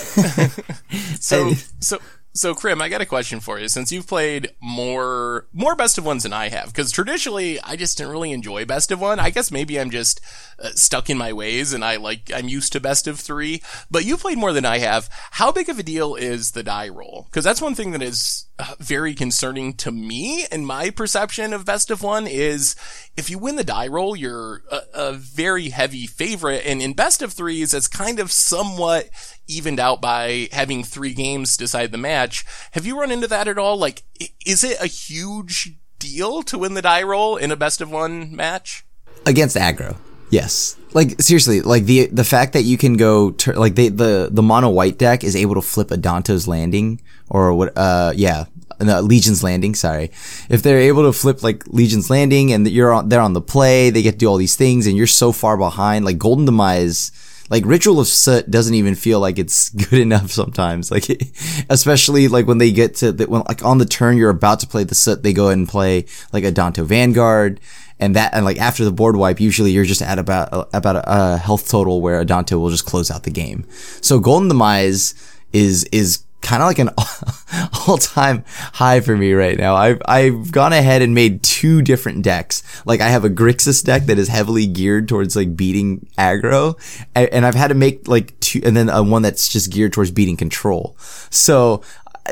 so so so Krim, I got a question for you. Since you've played more more best of ones than I have, because traditionally I just didn't really enjoy best of one. I guess maybe I'm just uh, stuck in my ways, and I like I'm used to best of three. But you played more than I have. How big of a deal is the die roll? Because that's one thing that is uh, very concerning to me, and my perception of best of one is if you win the die roll, you're a, a very heavy favorite, and in best of threes, it's kind of somewhat evened out by having three games decide the match. Have you run into that at all? Like, is it a huge deal to win the die roll in a best of one match? against aggro. Yes. Like seriously, like the the fact that you can go tur like they, the the mono white deck is able to flip a Danto's landing or what uh yeah, no, Legion's landing, sorry. If they're able to flip like Legion's landing and you're on they're on the play, they get to do all these things and you're so far behind like Golden Demise like Ritual of Soot doesn't even feel like it's good enough sometimes. Like, especially like when they get to the, when like on the turn you're about to play the Soot, they go ahead and play like Adanto Vanguard. And that, and like after the board wipe, usually you're just at about, about a, a health total where Adanto will just close out the game. So Golden Demise is, is kind of like an all-time high for me right now. I've I've gone ahead and made two different decks. Like I have a Grixis deck that is heavily geared towards like beating aggro, a- and I've had to make like two, and then uh, one that's just geared towards beating control. So.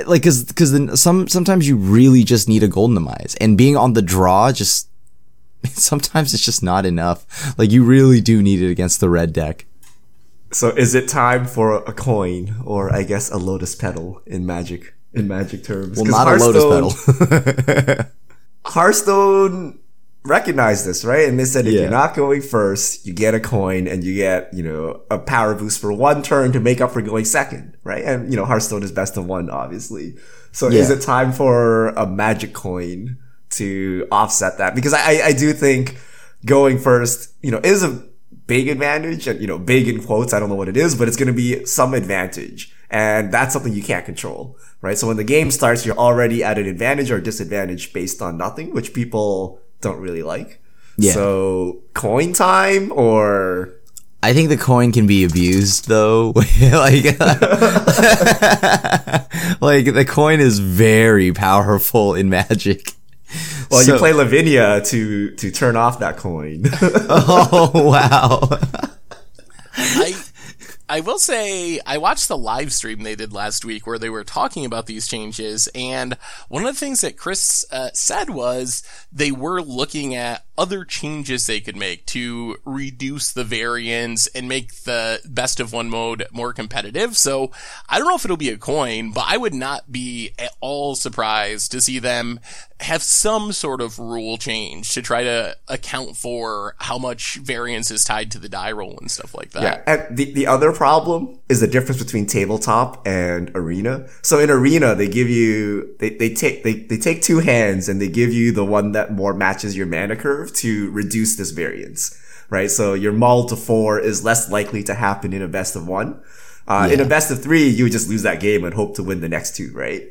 Like, cause, cause then some, sometimes you really just need a golden demise and being on the draw just, sometimes it's just not enough. Like you really do need it against the red deck. So is it time for a coin, or I guess a lotus petal in magic in magic terms? Well, not a lotus petal. Hearthstone recognized this, right? And they said if Yeah. you're not going first, you get a coin and you get, you know, a power boost for one turn to make up for going second, right? And, you know, Hearthstone is best of one, obviously. So is it time for a magic coin to offset that? Because I, I do think going first, you know, is a big advantage and, you know, big in quotes. I don't know what it is, but it's going to be some advantage. And that's something you can't control, right? So when the game starts, you're already at an advantage or disadvantage based on nothing, which people don't really like. Yeah. So coin time or I think the coin can be abused though. like, like the coin is very powerful in magic. well, So- you play Lavinia to to turn off that coin. Oh wow. I I will say I watched the live stream they did last week where they were talking about these changes, and one of the things that Chris uh, said was they were looking at other changes they could make to reduce the variance and make the best of one mode more competitive. So I don't know if it'll be a coin, but I would not be at all surprised to see them have some sort of rule change to try to account for how much variance is tied to the die roll and stuff like that. Yeah, and the, the other problem is the difference between tabletop and arena. So in arena, they give you they, they take they, they take two hands and they give you the one that more matches your mana curve to reduce this variance. Right? So your mull to four is less likely to happen in a best of one. Uh, in a best of three, you would just lose that game and hope to win the next two, right?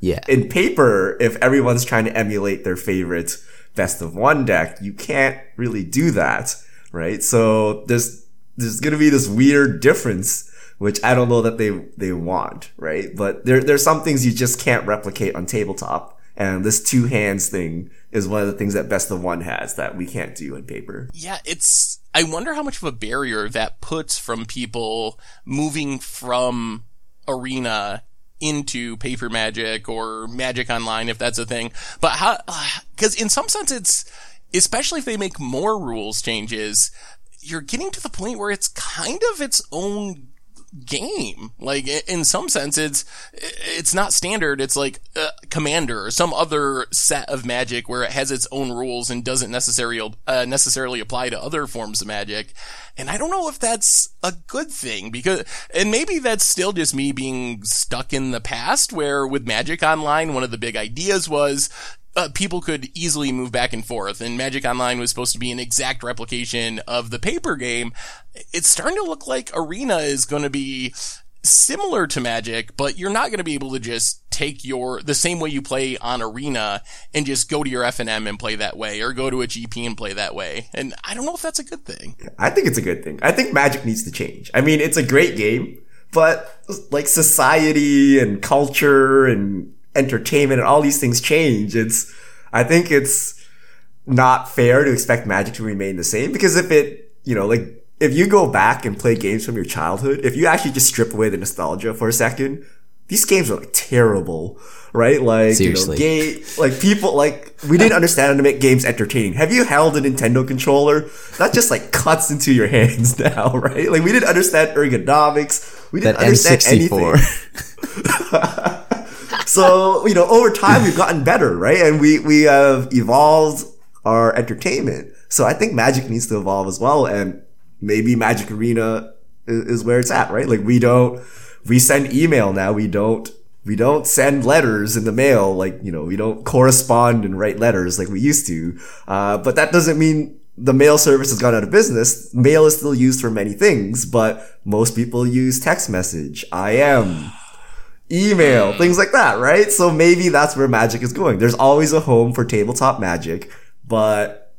Yeah. in paper, if everyone's trying to emulate their favorite best of one deck, you can't really do that, right? So there's there's gonna be this weird difference, which I don't know that they they want, right? But there there's some things you just can't replicate on tabletop, and this two hands thing is one of the things that best of one has that we can't do in paper. Yeah, it's. I wonder how much of a barrier that puts from people moving from arena into paper magic or magic online, if that's a thing. But how, because in some sense it's, especially if they make more rules changes, you're getting to the point where it's kind of its own game. Like in some sense, it's it's not standard. It's like uh, Commander or some other set of magic where it has its own rules and doesn't necessarily uh, necessarily apply to other forms of magic. And I don't know if that's a good thing because, and maybe that's still just me being stuck in the past where with Magic Online, one of the big ideas was uh, people could easily move back and forth, and Magic Online was supposed to be an exact replication of the paper game. It's starting to look like Arena is going to be similar to Magic, but you're not going to be able to just take your the same way you play on Arena and just go to your FNM and play that way, or go to a GP and play that way. And I don't know if that's a good thing. I think it's a good thing. I think Magic needs to change. I mean, it's a great game, but like society and culture and entertainment and all these things change. It's, I think it's not fair to expect Magic to remain the same because if it, you know, like if you go back and play games from your childhood, if you actually just strip away the nostalgia for a second, these games are like terrible, right? Like, Seriously. you know, game, like people, like, we didn't understand how to make games entertaining. Have you held a Nintendo controller? That just like cuts into your hands now, right? Like, we didn't understand ergonomics. We didn't That understand N64. anything. so, you know, over time we've gotten better, right? And we, we have evolved our entertainment. So I think Magic needs to evolve as well. And maybe Magic Arena is, is where it's at, right? Like we don't, we send email now. We don't, we don't send letters in the mail. Like, you know, we don't correspond and write letters like we used to. Uh, but that doesn't mean the mail service has gone out of business. Mail is still used for many things, but most people use text message, IM, email, things like that, right? So maybe that's where magic is going. There's always a home for tabletop magic, but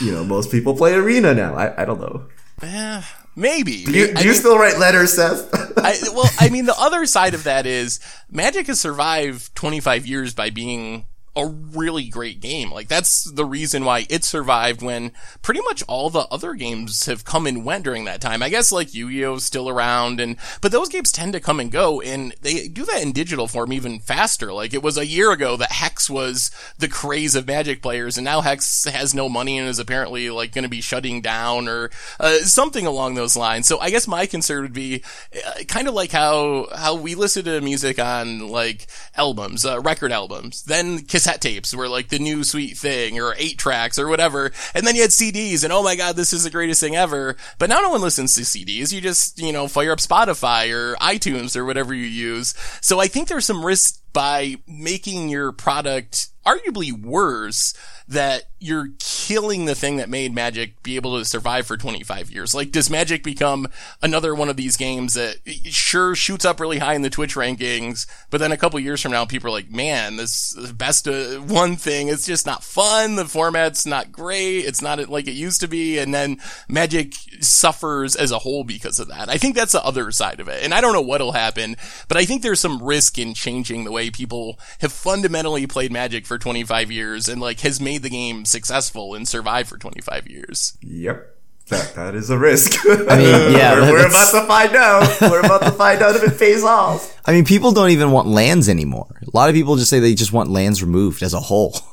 you know, most people play arena now. I, I don't know. Eh, maybe. Do you, I do you mean- still write letters, Seth? I, well, I mean, the other side of that is Magic has survived 25 years by being a really great game. Like that's the reason why it survived when pretty much all the other games have come and went during that time. I guess like Yu-Gi-Oh's still around and, but those games tend to come and go and they do that in digital form even faster. Like it was a year ago that Hex was the craze of Magic players and now Hex has no money and is apparently like going to be shutting down or uh, something along those lines. So I guess my concern would be uh, kind of like how, how we listen to music on like albums, uh, record albums, then cassette tapes were like the new sweet thing or eight tracks or whatever. And then you had CDs and oh my God, this is the greatest thing ever. But now no one listens to CDs. You just, you know, fire up Spotify or iTunes or whatever you use. So I think there's some risk by making your product arguably worse that you're killing the thing that made Magic be able to survive for 25 years. Like, does Magic become another one of these games that sure shoots up really high in the Twitch rankings, but then a couple years from now, people are like, man, this best one thing, it's just not fun. The format's not great. It's not like it used to be. And then Magic suffers as a whole because of that. I think that's the other side of it. And I don't know what'll happen, but I think there's some risk in changing the way people have fundamentally played Magic for 25 years and like has made the game successful and survived for 25 years. Yep. That, that is a risk. I mean, yeah, we're, we're about to find out. We're about to find out if it pays off. I mean, people don't even want lands anymore. A lot of people just say they just want lands removed as a whole.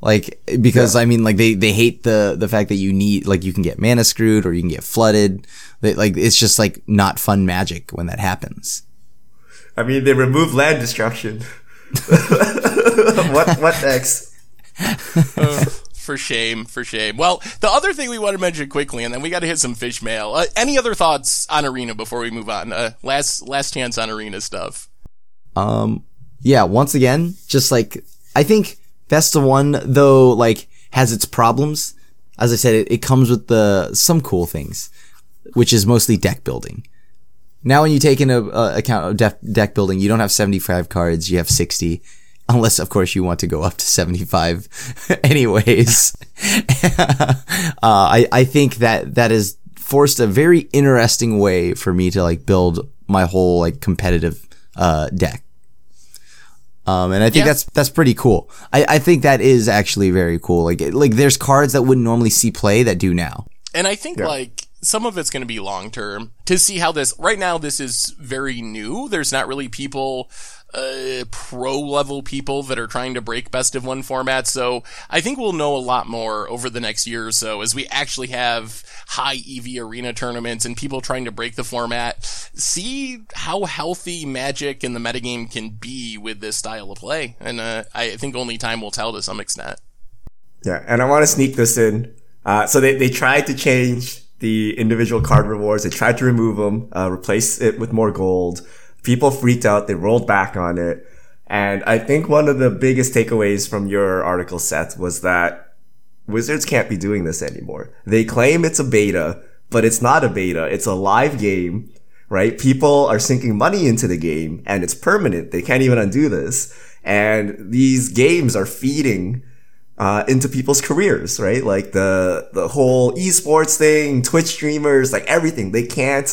Like, because yeah. I mean, like they, they hate the, the fact that you need, like you can get mana screwed or you can get flooded. They, like, it's just like not fun magic when that happens. I mean, they remove land destruction. what, what next? uh, for shame, for shame. Well, the other thing we want to mention quickly, and then we got to hit some fish mail. Uh, any other thoughts on Arena before we move on? Uh, last last chance on Arena stuff. Um, yeah. Once again, just like I think Best of One though, like has its problems. As I said, it, it comes with the some cool things, which is mostly deck building. Now, when you take into uh, account of deck, deck building, you don't have 75 cards, you have 60 unless of course you want to go up to 75 anyways uh, I, I think that that has forced a very interesting way for me to like build my whole like competitive uh, deck um, and I think yeah. that's that's pretty cool. I, I think that is actually very cool. Like like there's cards that wouldn't normally see play that do now. And I think yeah. like some of it's going to be long term to see how this right now this is very new there's not really people uh, pro level people that are trying to break best of one format. So I think we'll know a lot more over the next year or so as we actually have high EV arena tournaments and people trying to break the format. See how healthy Magic and the metagame can be with this style of play. And uh, I think only time will tell to some extent. Yeah, and I want to sneak this in. Uh, so they, they tried to change the individual card rewards. They tried to remove them, uh, replace it with more gold people freaked out. They rolled back on it. And I think one of the biggest takeaways from your article, Seth, was that Wizards can't be doing this anymore. They claim it's a beta, but it's not a beta. It's a live game, right? People are sinking money into the game and it's permanent. They can't even undo this. And these games are feeding uh, into people's careers, right? Like the the whole esports thing, Twitch streamers, like everything. They can't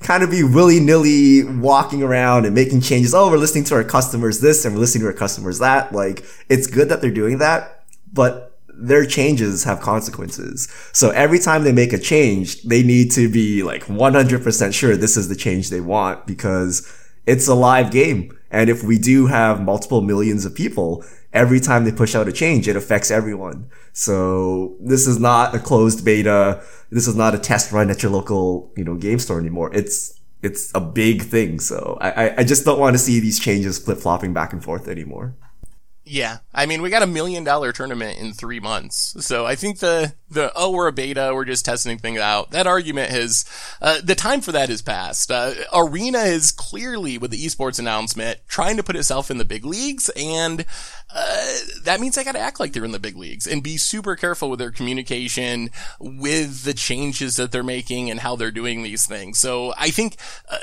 kind of be willy nilly walking around and making changes. Oh, we're listening to our customers this and we're listening to our customers that. Like, it's good that they're doing that, but their changes have consequences. So every time they make a change, they need to be like 100% sure this is the change they want because it's a live game. And if we do have multiple millions of people, every time they push out a change, it affects everyone. So this is not a closed beta. This is not a test run at your local, you know, game store anymore. It's, it's a big thing. So I, I just don't want to see these changes flip flopping back and forth anymore. Yeah. I mean, we got a million dollar tournament in three months. So I think the, the, oh, we're a beta, we're just testing things out. That argument has, uh, the time for that has passed. Uh, Arena is clearly, with the esports announcement, trying to put itself in the big leagues and, uh, that means I got to act like they're in the big leagues and be super careful with their communication with the changes that they're making and how they're doing these things. So I think uh,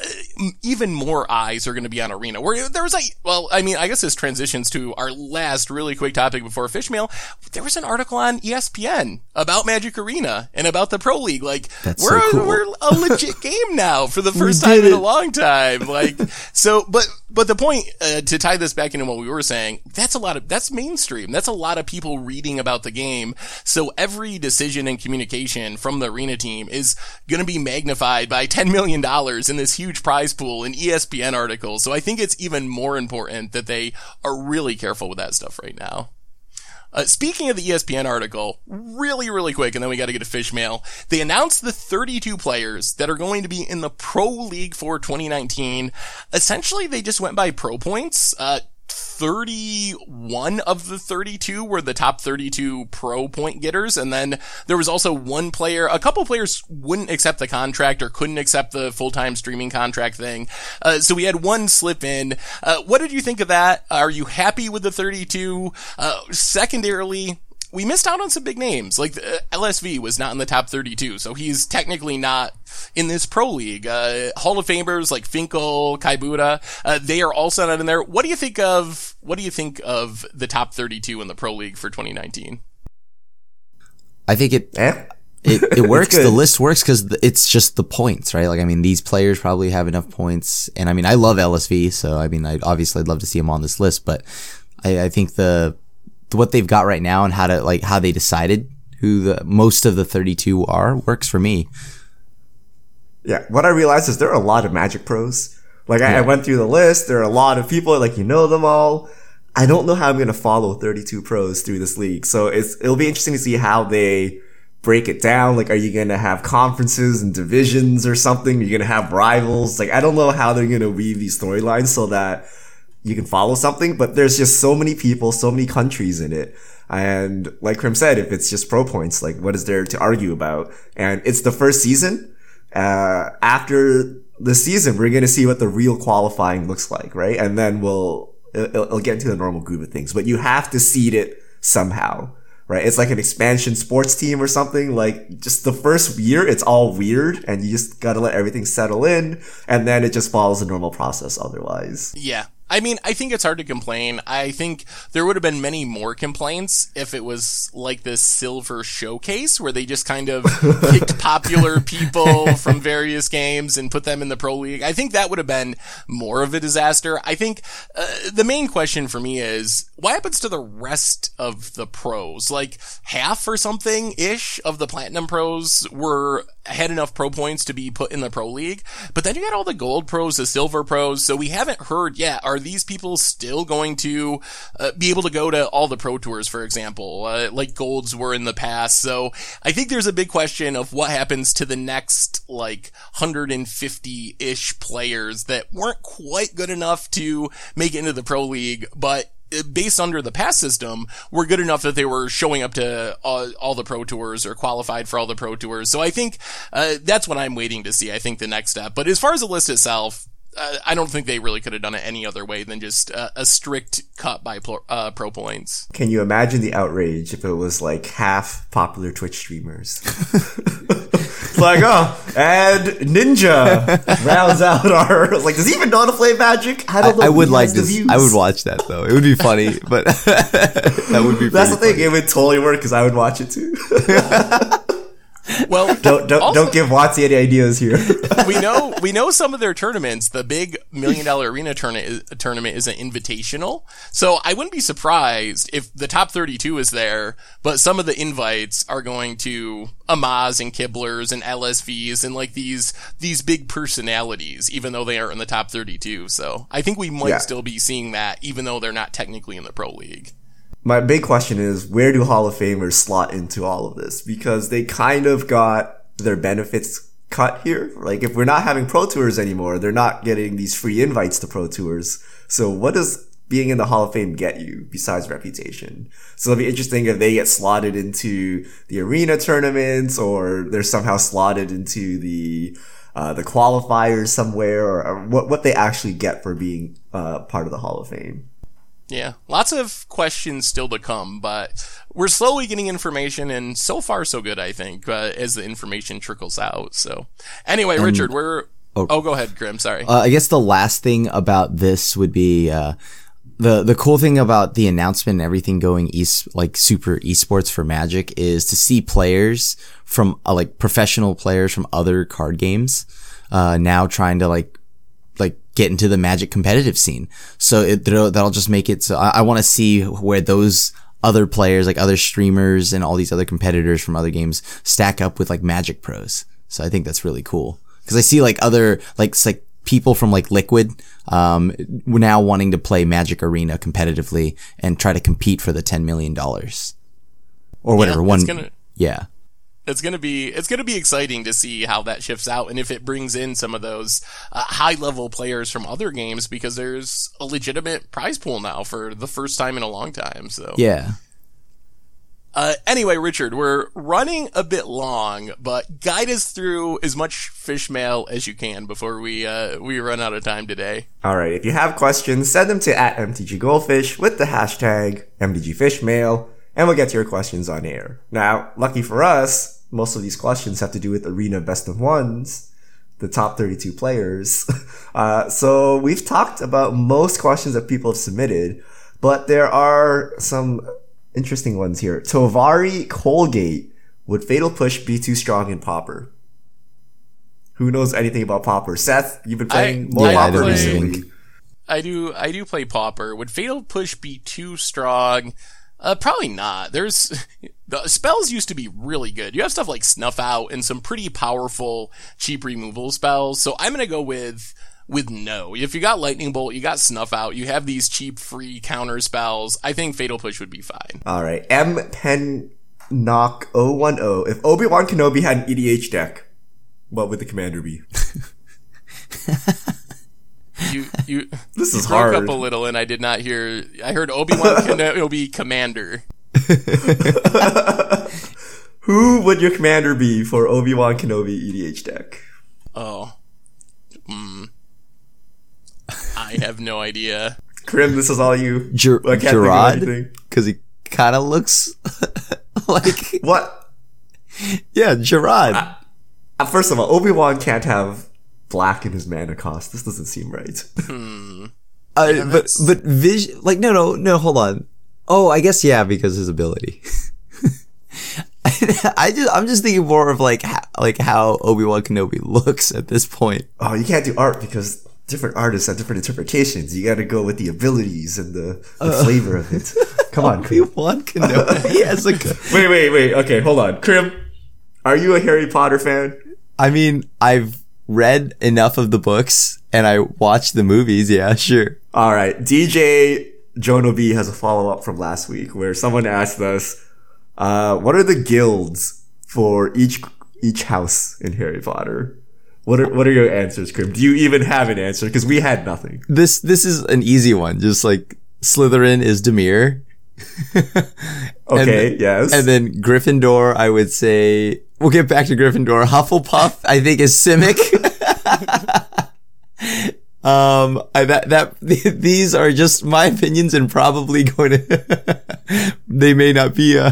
even more eyes are going to be on Arena. Where there was like, well, I mean, I guess this transitions to our last really quick topic before fish mail. There was an article on ESPN about Magic Arena and about the Pro League. Like That's we're so cool. we're a legit game now for the first time in a long time. Like so, but but the point uh, to tie this back into what we were saying, that's a lot of that's mainstream. That's a lot of people reading about the game. So every decision and communication from the arena team is going to be magnified by ten million dollars in this huge prize pool E ESPN articles. So I think it's even more important that they are really careful with that stuff right now. Uh, speaking of the ESPN article, really, really quick, and then we got to get a fish mail. They announced the 32 players that are going to be in the Pro League for 2019. Essentially, they just went by pro points. Uh, 31 of the 32 were the top 32 pro point getters. And then there was also one player, a couple players wouldn't accept the contract or couldn't accept the full-time streaming contract thing. Uh, so we had one slip in. Uh, what did you think of that? Are you happy with the 32? Uh, secondarily, we missed out on some big names. Like uh, LSV was not in the top 32, so he's technically not in this pro league. Uh, Hall of Famers like Finkel, Kai Budde, uh, they are also not in there. What do you think of what do you think of the top 32 in the pro league for 2019? I think it Eh? it, it works. the list works because it's just the points, right? Like, I mean, these players probably have enough points, and I mean, I love LSV, so I mean, I obviously I'd love to see him on this list, but I, I think the what they've got right now and how to like how they decided who the most of the 32 are works for me. Yeah, what I realized is there are a lot of Magic pros. Like I, I went through the list. There are a lot of people. Like you know them all. I don't know how I'm gonna follow 32 pros through this league. So it's it'll be interesting to see how they break it down. Like, are you gonna have conferences and divisions or something? You're you gonna have rivals? Like, I don't know how they're gonna weave these storylines so that you can follow something. But there's just so many people, so many countries in it. And like Krim said, if it's just pro points, like what is there to argue about? And it's the first season uh, after the season, we're going to see what the real qualifying looks like, right? And then we'll, it'll, it'll get into the normal groove of things, but you have to seed it somehow, right? It's like an expansion sports team or something. Like just the first year, it's all weird and you just got to let everything settle in. And then it just follows the normal process otherwise. Yeah. I mean, I think it's hard to complain. I think there would have been many more complaints if it was like this silver showcase where they just kind of picked popular people from various games and put them in the pro league. I think that would have been more of a disaster. I think uh, the main question for me is what happens to the rest of the pros? Like half or something ish of the platinum pros were had enough pro points to be put in the pro league, but then you got all the gold pros, the silver pros. So we haven't heard yet. Are these people still going to uh, be able to go to all the pro tours, for example, uh, like golds were in the past? So I think there's a big question of what happens to the next like 150 ish players that weren't quite good enough to make it into the pro league, but based under the pass system were good enough that they were showing up to all, all the pro tours or qualified for all the pro tours. So I think uh, that's what I'm waiting to see. I think the next step. But as far as the list itself, uh, I don't think they really could have done it any other way than just uh, a strict cut by pro, uh, pro points. Can you imagine the outrage if it was like half popular Twitch streamers? it's like, oh, and Ninja rounds out our like. Does he even know how to play Magic? I I, don't know. I if would like this. views. I would watch that though. It would be funny, but that would be. That's the thing. It would totally work because I would watch it too. Well, don't don't also- don't give WotC any ideas here. we know we know some of their tournaments. The big million dollar arena tournament tournament is an invitational, so I wouldn't be surprised if the top thirty two is there, but some of the invites are going to Amaz and Kiblers and LSVs and like these these big personalities, even though they aren't in the top thirty two. So I think we might Yeah. still be seeing that, even though they're not technically in the pro league. My big question is where do Hall of Famers slot into all of this? Because they kind of got their benefits cut here. Like if we're not having pro tours anymore, they're not getting these free invites to pro tours. So what does being in the Hall of Fame get you besides reputation? So it'll be interesting if they get slotted into the arena tournaments or they're somehow slotted into the uh, the qualifiers somewhere or, or what what they actually get for being uh, part of the Hall of Fame. Yeah, lots of questions still to come, but we're slowly getting information, and so far so good, I think, uh, as the information trickles out. So, anyway, Richard, we're oh, go ahead, Krim. Sorry. Uh, I guess the last thing about this would be uh, the the cool thing about the announcement and everything going east like super esports for Magic is to see players from uh, like professional players from other card games uh, now trying to like get into the Magic competitive scene. So it, that'll, just make it so I, I want to see where those other players, like other streamers and all these other competitors from other games stack up with like Magic pros. So I think that's really cool. Cause I see like other, like, like people from like Liquid, um, now wanting to play Magic Arena competitively and try to compete for the $10 million or whatever. Yeah, one, gonna- yeah it's gonna be it's gonna be exciting to see how that shifts out and if it brings in some of those uh, high level players from other games because there's a legitimate prize pool now for the first time in a long time. So yeah. Uh, anyway, Richard, we're running a bit long, but guide us through as much fish mail as you can before we uh, we run out of time today. All right. If you have questions, send them to at MTG Goldfish with the hashtag MTGFishmail, and we'll get to your questions on air. Now, lucky for us, most of these questions have to do with arena best of ones, the top 32 players. Uh, so we've talked about most questions that people have submitted, but there are some interesting ones here. Tovari Colgate, would Fatal Push be too strong in Pauper? Who knows anything about Pauper? Seth, you've been playing I, more I Pauper play, recently. I do. I do play Pauper. Would Fatal Push be too strong? Uh, probably not. There's the spells used to be really good. You have stuff like Snuff Out and some pretty powerful cheap removal spells. So I'm gonna go with with no. If you got Lightning Bolt, you got Snuff Out, you have these cheap free counter spells. I think Fatal Push would be fine. All right, M Pen Knock 010. If Obi Wan Kenobi had an EDH deck, what would the commander be? you you this you is broke hard. up a little, and I did not hear. I heard Obi Wan Kenobi commander. Who would your commander be for Obi Wan Kenobi EDH deck? Oh, mm. I have no idea. Krim, this is all you. Ger- I can't Gerard, because he kind of looks like What? yeah, Gerard. Uh, first of all, Obi Wan can't have black in his mana cost. This doesn't seem right. Hmm. Uh, Yeah, but but vision like no no no hold on. Oh, I guess yeah because his ability. I just I'm just thinking more of like how, like how Obi Wan Kenobi looks at this point. oh, you can't do art because different artists have different interpretations. You got to go with the abilities and the, the Uh. flavor of it. Come on, Obi. Wan Kenobi he has a, Wait, wait, wait. Okay, hold on. Krim, are you a Harry Potter fan? I mean I've read enough of the books and I watched the movies. Yeah, sure. All right. DJ Jono B has a follow up from last week where someone asked us, uh, what are the guilds for each each house in Harry Potter? What are what are your answers, Krim? Do you even have an answer? Because we had nothing. This this is an easy one. Just like Slytherin is Dimir. Okay, and, yes. And then Gryffindor, I would say we'll get back to Gryffindor. Hufflepuff, I think is Simic. um, I, that that these are just my opinions and probably going to they may not be uh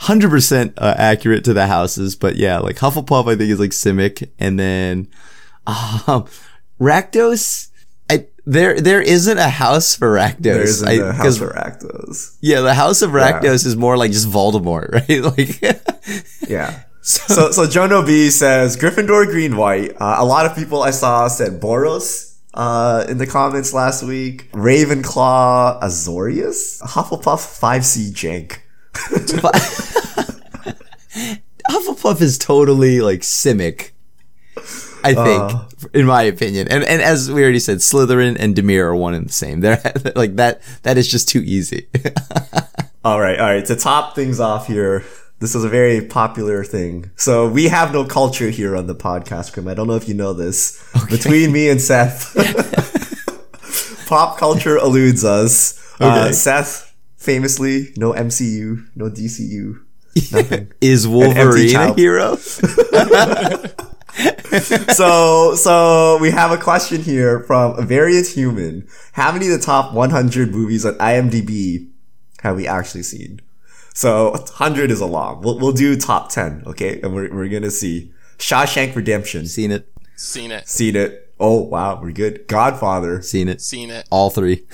hundred percent uh, accurate to the houses, but yeah, like Hufflepuff, I think is like Simic, and then um, Rakdos. I, there, there isn't a house for Rakdos. there isn't I- a house 'cause- for Rakdos. yeah, the House of Yeah. Is more like just Voldemort, right? Like, Yeah. So, so Jono B says Gryffindor, green, white. Uh, a lot of people I saw said Boros uh, in the comments last week. Ravenclaw, Azorius, Hufflepuff, 5C Jank. Hufflepuff is totally like Simic. I think, Uh. in my opinion, and and as we already said, Slytherin and Dimir are one and the same. They're like that. That is just too easy. All right, all right. To top things off here, this is a very popular thing. So we have no culture here on the podcast, Krim. I don't know if you know this. Between me and Seth, pop culture eludes us. Uh, Seth, famously, no MCU, no DCU. Nothing. is Wolverine a hero? so, so we have a question here from a variant human. How many of the top 100 movies on IMDb have we actually seen? So 100 is a lot. We'll, we'll do top 10, okay? And we're, we're gonna see Shawshank Redemption. Seen it. Seen it. Seen it. Oh, wow. We're good. Godfather. Seen it. Seen it. All three.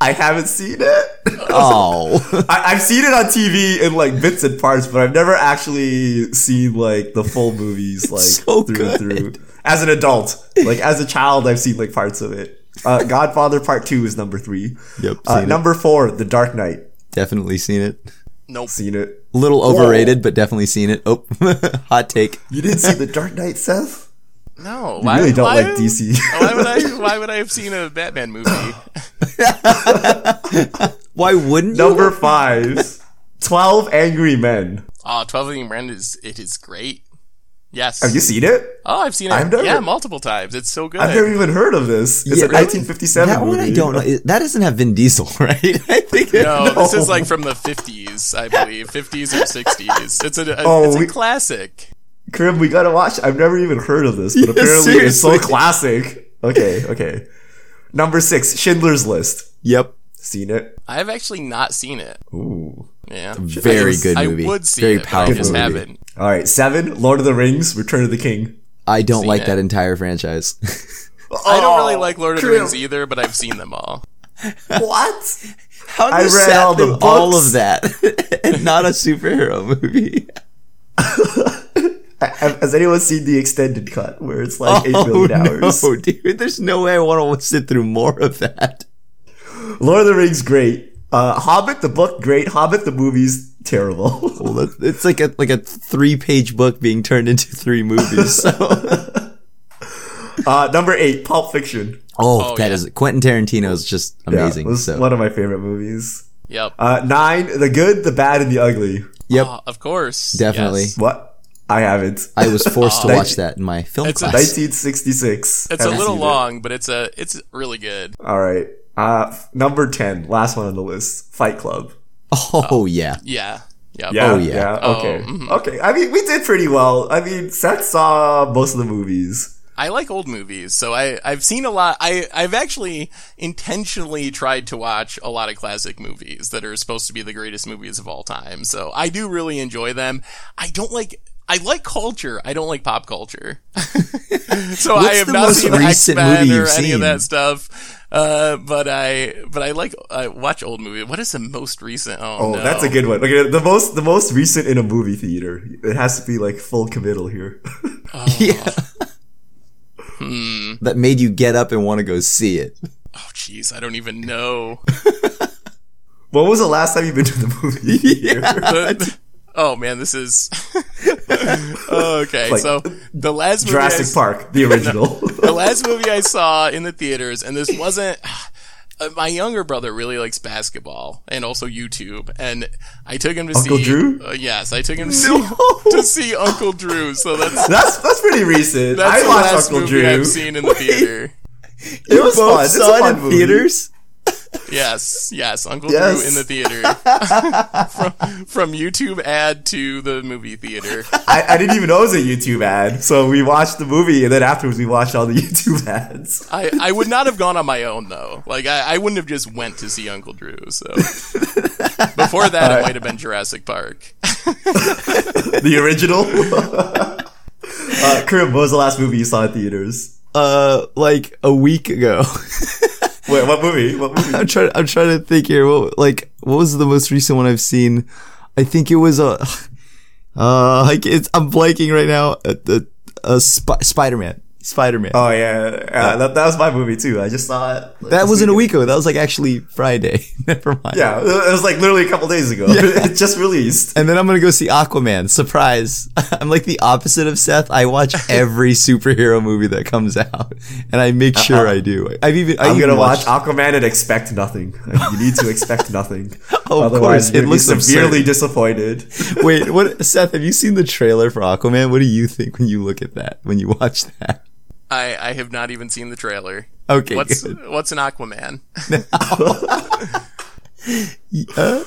I haven't seen it. Oh. I, I've seen it on TV in like bits and parts, but I've never actually seen like the full movies like so through good. and through. As an adult, like as a child, I've seen like parts of it. Uh, Godfather Part Two is number three. Yep. Uh, it. number four, The Dark Knight. Definitely seen it. Nope. Seen it. A little overrated, but definitely seen it. Oh, hot take. You didn't see The Dark Knight, Seth? No. You Why, really don't why, like DC. why would I? Why would I have seen a Batman movie? Why wouldn't you? number five, 12 Angry Men. Oh, 12 Angry Men is it is great. Yes. Have you seen it? oh, I've seen it. I've never- yeah, multiple times. It's so good. I've never even heard of this. It's Yeah, a really? 1957 That one. I don't know. That doesn't have Vin Diesel, right? I think. no, this is like from the 50s, I believe, 50s or 60s. It's a, a Oh, it's a we- classic. Crib, we gotta watch. I've never even heard of this, but Yeah, apparently it's so classic. Okay, okay. Number six, Schindler's List. Yep. Seen it? I've actually not seen it. Ooh. Yeah. Very I- good I movie. would see Very it, but I powerful just movie. haven't. All right, seven, Lord of the Rings, Return of the King. I don't Seen like it. that entire franchise. I don't really Oh, like Lord of the Rings either, but I've seen them all. What? How I does read that all the do all of that and not a superhero movie? Has anyone seen the extended cut where it's like eight oh million hours? no, dude! There's no way I want to sit through more of that. Lord of the Rings, great. Uh, Hobbit, the book, great. Hobbit, the movies, terrible. Well, it's like a like a three page book being turned into three movies. So. uh, number eight, Pulp Fiction. Oh, Oh, that yeah. is Quentin Tarantino is just amazing. Yeah, this is so one of my favorite movies. Yep. Uh, nine, The Good, the Bad, and the Ugly. yep, Oh, of course. Definitely. Yes. What? I haven't. I was forced to watch that in my film It's a- class. 1966. It's a Haven't little seen it. long, but it's a it's really good. All right. Uh, f- number 10, last one on the list, Fight Club. Oh yeah, Yeah. Yep. Yeah. Oh, yeah. Oh, okay. mhm. Okay. I mean, we did pretty well. I mean, Seth saw most of the movies. I like old movies, so I I've seen a lot. I I've actually intentionally tried to watch a lot of classic movies that are supposed to be the greatest movies of all time. So I do really enjoy them. I don't like. I like culture. I don't like pop culture. so I What's have the not most seen X recent Men movie or you've any of that stuff. Uh, but I but I like I watch old movies. What is the most recent? Oh, Oh, no. that's a good one. Okay, the most the most recent in a movie theater. It has to be like full committal here. yeah. That made you get up and want to go see it. Oh, jeez, I don't even know. when was the last time you've been to the movie theater? The- oh man, this is okay. Like, so the last movie I Jurassic Park, the original. the last movie I saw in the theaters, and this wasn't. Uh, my younger brother really likes basketball and also YouTube, and I took him to Uncle see. Drew? Uh, yes, I took him to see to see Uncle Drew. So that's that's that's pretty recent. that's I the watched last Uncle movie Drew. I've seen in the theater. It was Both fun. It's a saw it fun in movie. theaters. Yes, yes, Uncle Yes. Drew in the theater. from, from YouTube ad to the movie theater. I, I didn't even know it was a YouTube ad. So we watched the movie, and then afterwards we watched all the YouTube ads. I, I would not have gone on my own though. Like I, I wouldn't have just went to see Uncle Drew. So before that, it might have been Jurassic Park. The original. uh, Krim, what was the last movie you saw in theaters? Uh, like a week ago. Wait, what movie? What movie? I'm trying. I'm trying to think here. What like what was the most recent one I've seen? I think it was uh, a. Uh, like it's I'm blanking right now. A, a, a Sp- Spider Man. Spider Man. Oh yeah, uh, yeah that, that was my movie too. I just saw it. like, that wasn't a week ago. That was like actually Friday. Never mind. Yeah, it was like literally a couple days ago. it just released. And then I'm gonna go see Aquaman. Surprise! I'm like the opposite of Seth. I watch every superhero movie that comes out, and I make uh-huh. sure I do. I've even I I'm even gonna watch Aquaman and expect nothing. Like, you need to expect nothing. Oh, of Otherwise, course, you're it looks severely absurd. disappointed. Wait, what? Seth, have you seen the trailer for Aquaman? What do you think when you look at that? When you watch that? I, I have not even seen the trailer. Okay, What's good. what's an Aquaman? Uh,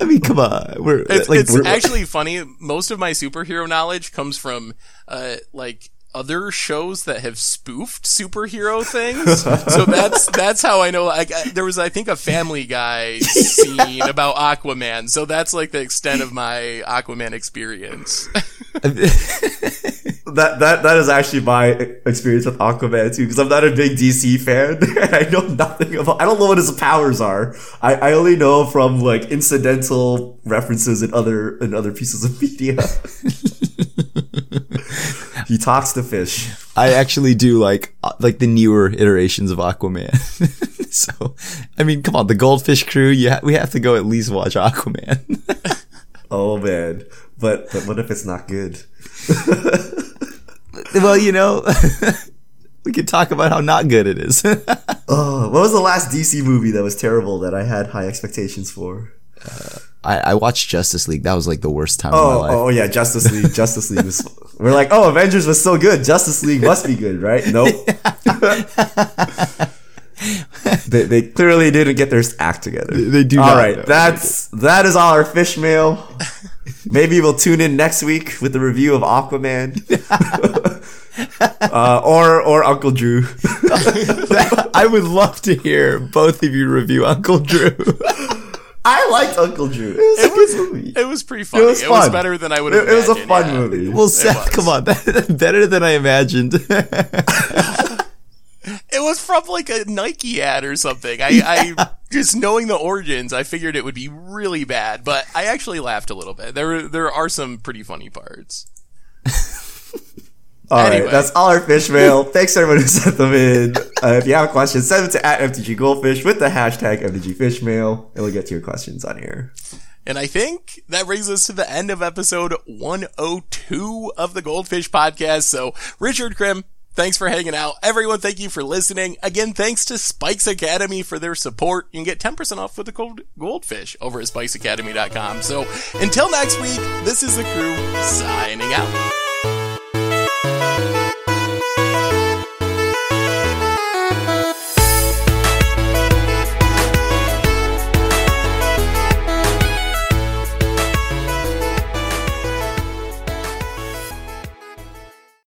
I mean, come on. We're It's, like it's we're- actually funny. Most of my superhero knowledge comes from uh, like other shows that have spoofed superhero things. so that's that's how I know. Like there was, I think, a Family Guy scene about Aquaman. So that's like the extent of my Aquaman experience. That that that is actually my experience with Aquaman too, because I'm not a big DC fan and I know nothing about. I don't know what his powers are. I, I only know from like incidental references in other in other pieces of media. he talks to fish. I actually do like uh, like the newer iterations of Aquaman. so, I mean, come on, the Goldfish crew. Yeah, we have to go at least watch Aquaman. Oh man, but but what if it's not good? Well, you know, we could talk about how not good it is. Oh, what was the last DC movie that was terrible that I had high expectations for? Uh, I, I watched Justice League. That was like the worst time of my Oh, life. oh yeah, Justice League. Justice League was. We're like, oh, Avengers was so good. Justice League must be good, right? Nope. they, they clearly didn't get their act together. They do All not, right, that's that is all our fish mail. Maybe we'll tune in next week with the review of Aquaman, uh, or or Uncle Drew. I would love to hear both of you review Uncle Drew. I liked Uncle Drew. It was, a good movie. It was pretty funny. It was was, fun. better than I would have. It, it was a fun yeah. movie. well, Seth, come on, better than I imagined. It was from like a Nike ad or something. I, I just knowing the origins, I figured it would be really bad, but I actually laughed a little bit. There, there are some pretty funny parts. All right, Anyway. that's all our fish mail. Thanks everyone who sent them in. Uh, if you have a question, send them to at MTG Goldfish with the hashtag MTG Fish Mail, and we'll get to your questions on here. And I think that brings us to the end of episode 102 of the Goldfish podcast. So, Richard Krim, Thanks for hanging out. Everyone, thank you for listening. Again, thanks to Spikes Academy for their support. You can get 10% off with the code goldfish over at spikesacademy.com. So until next week, this is the crew signing out.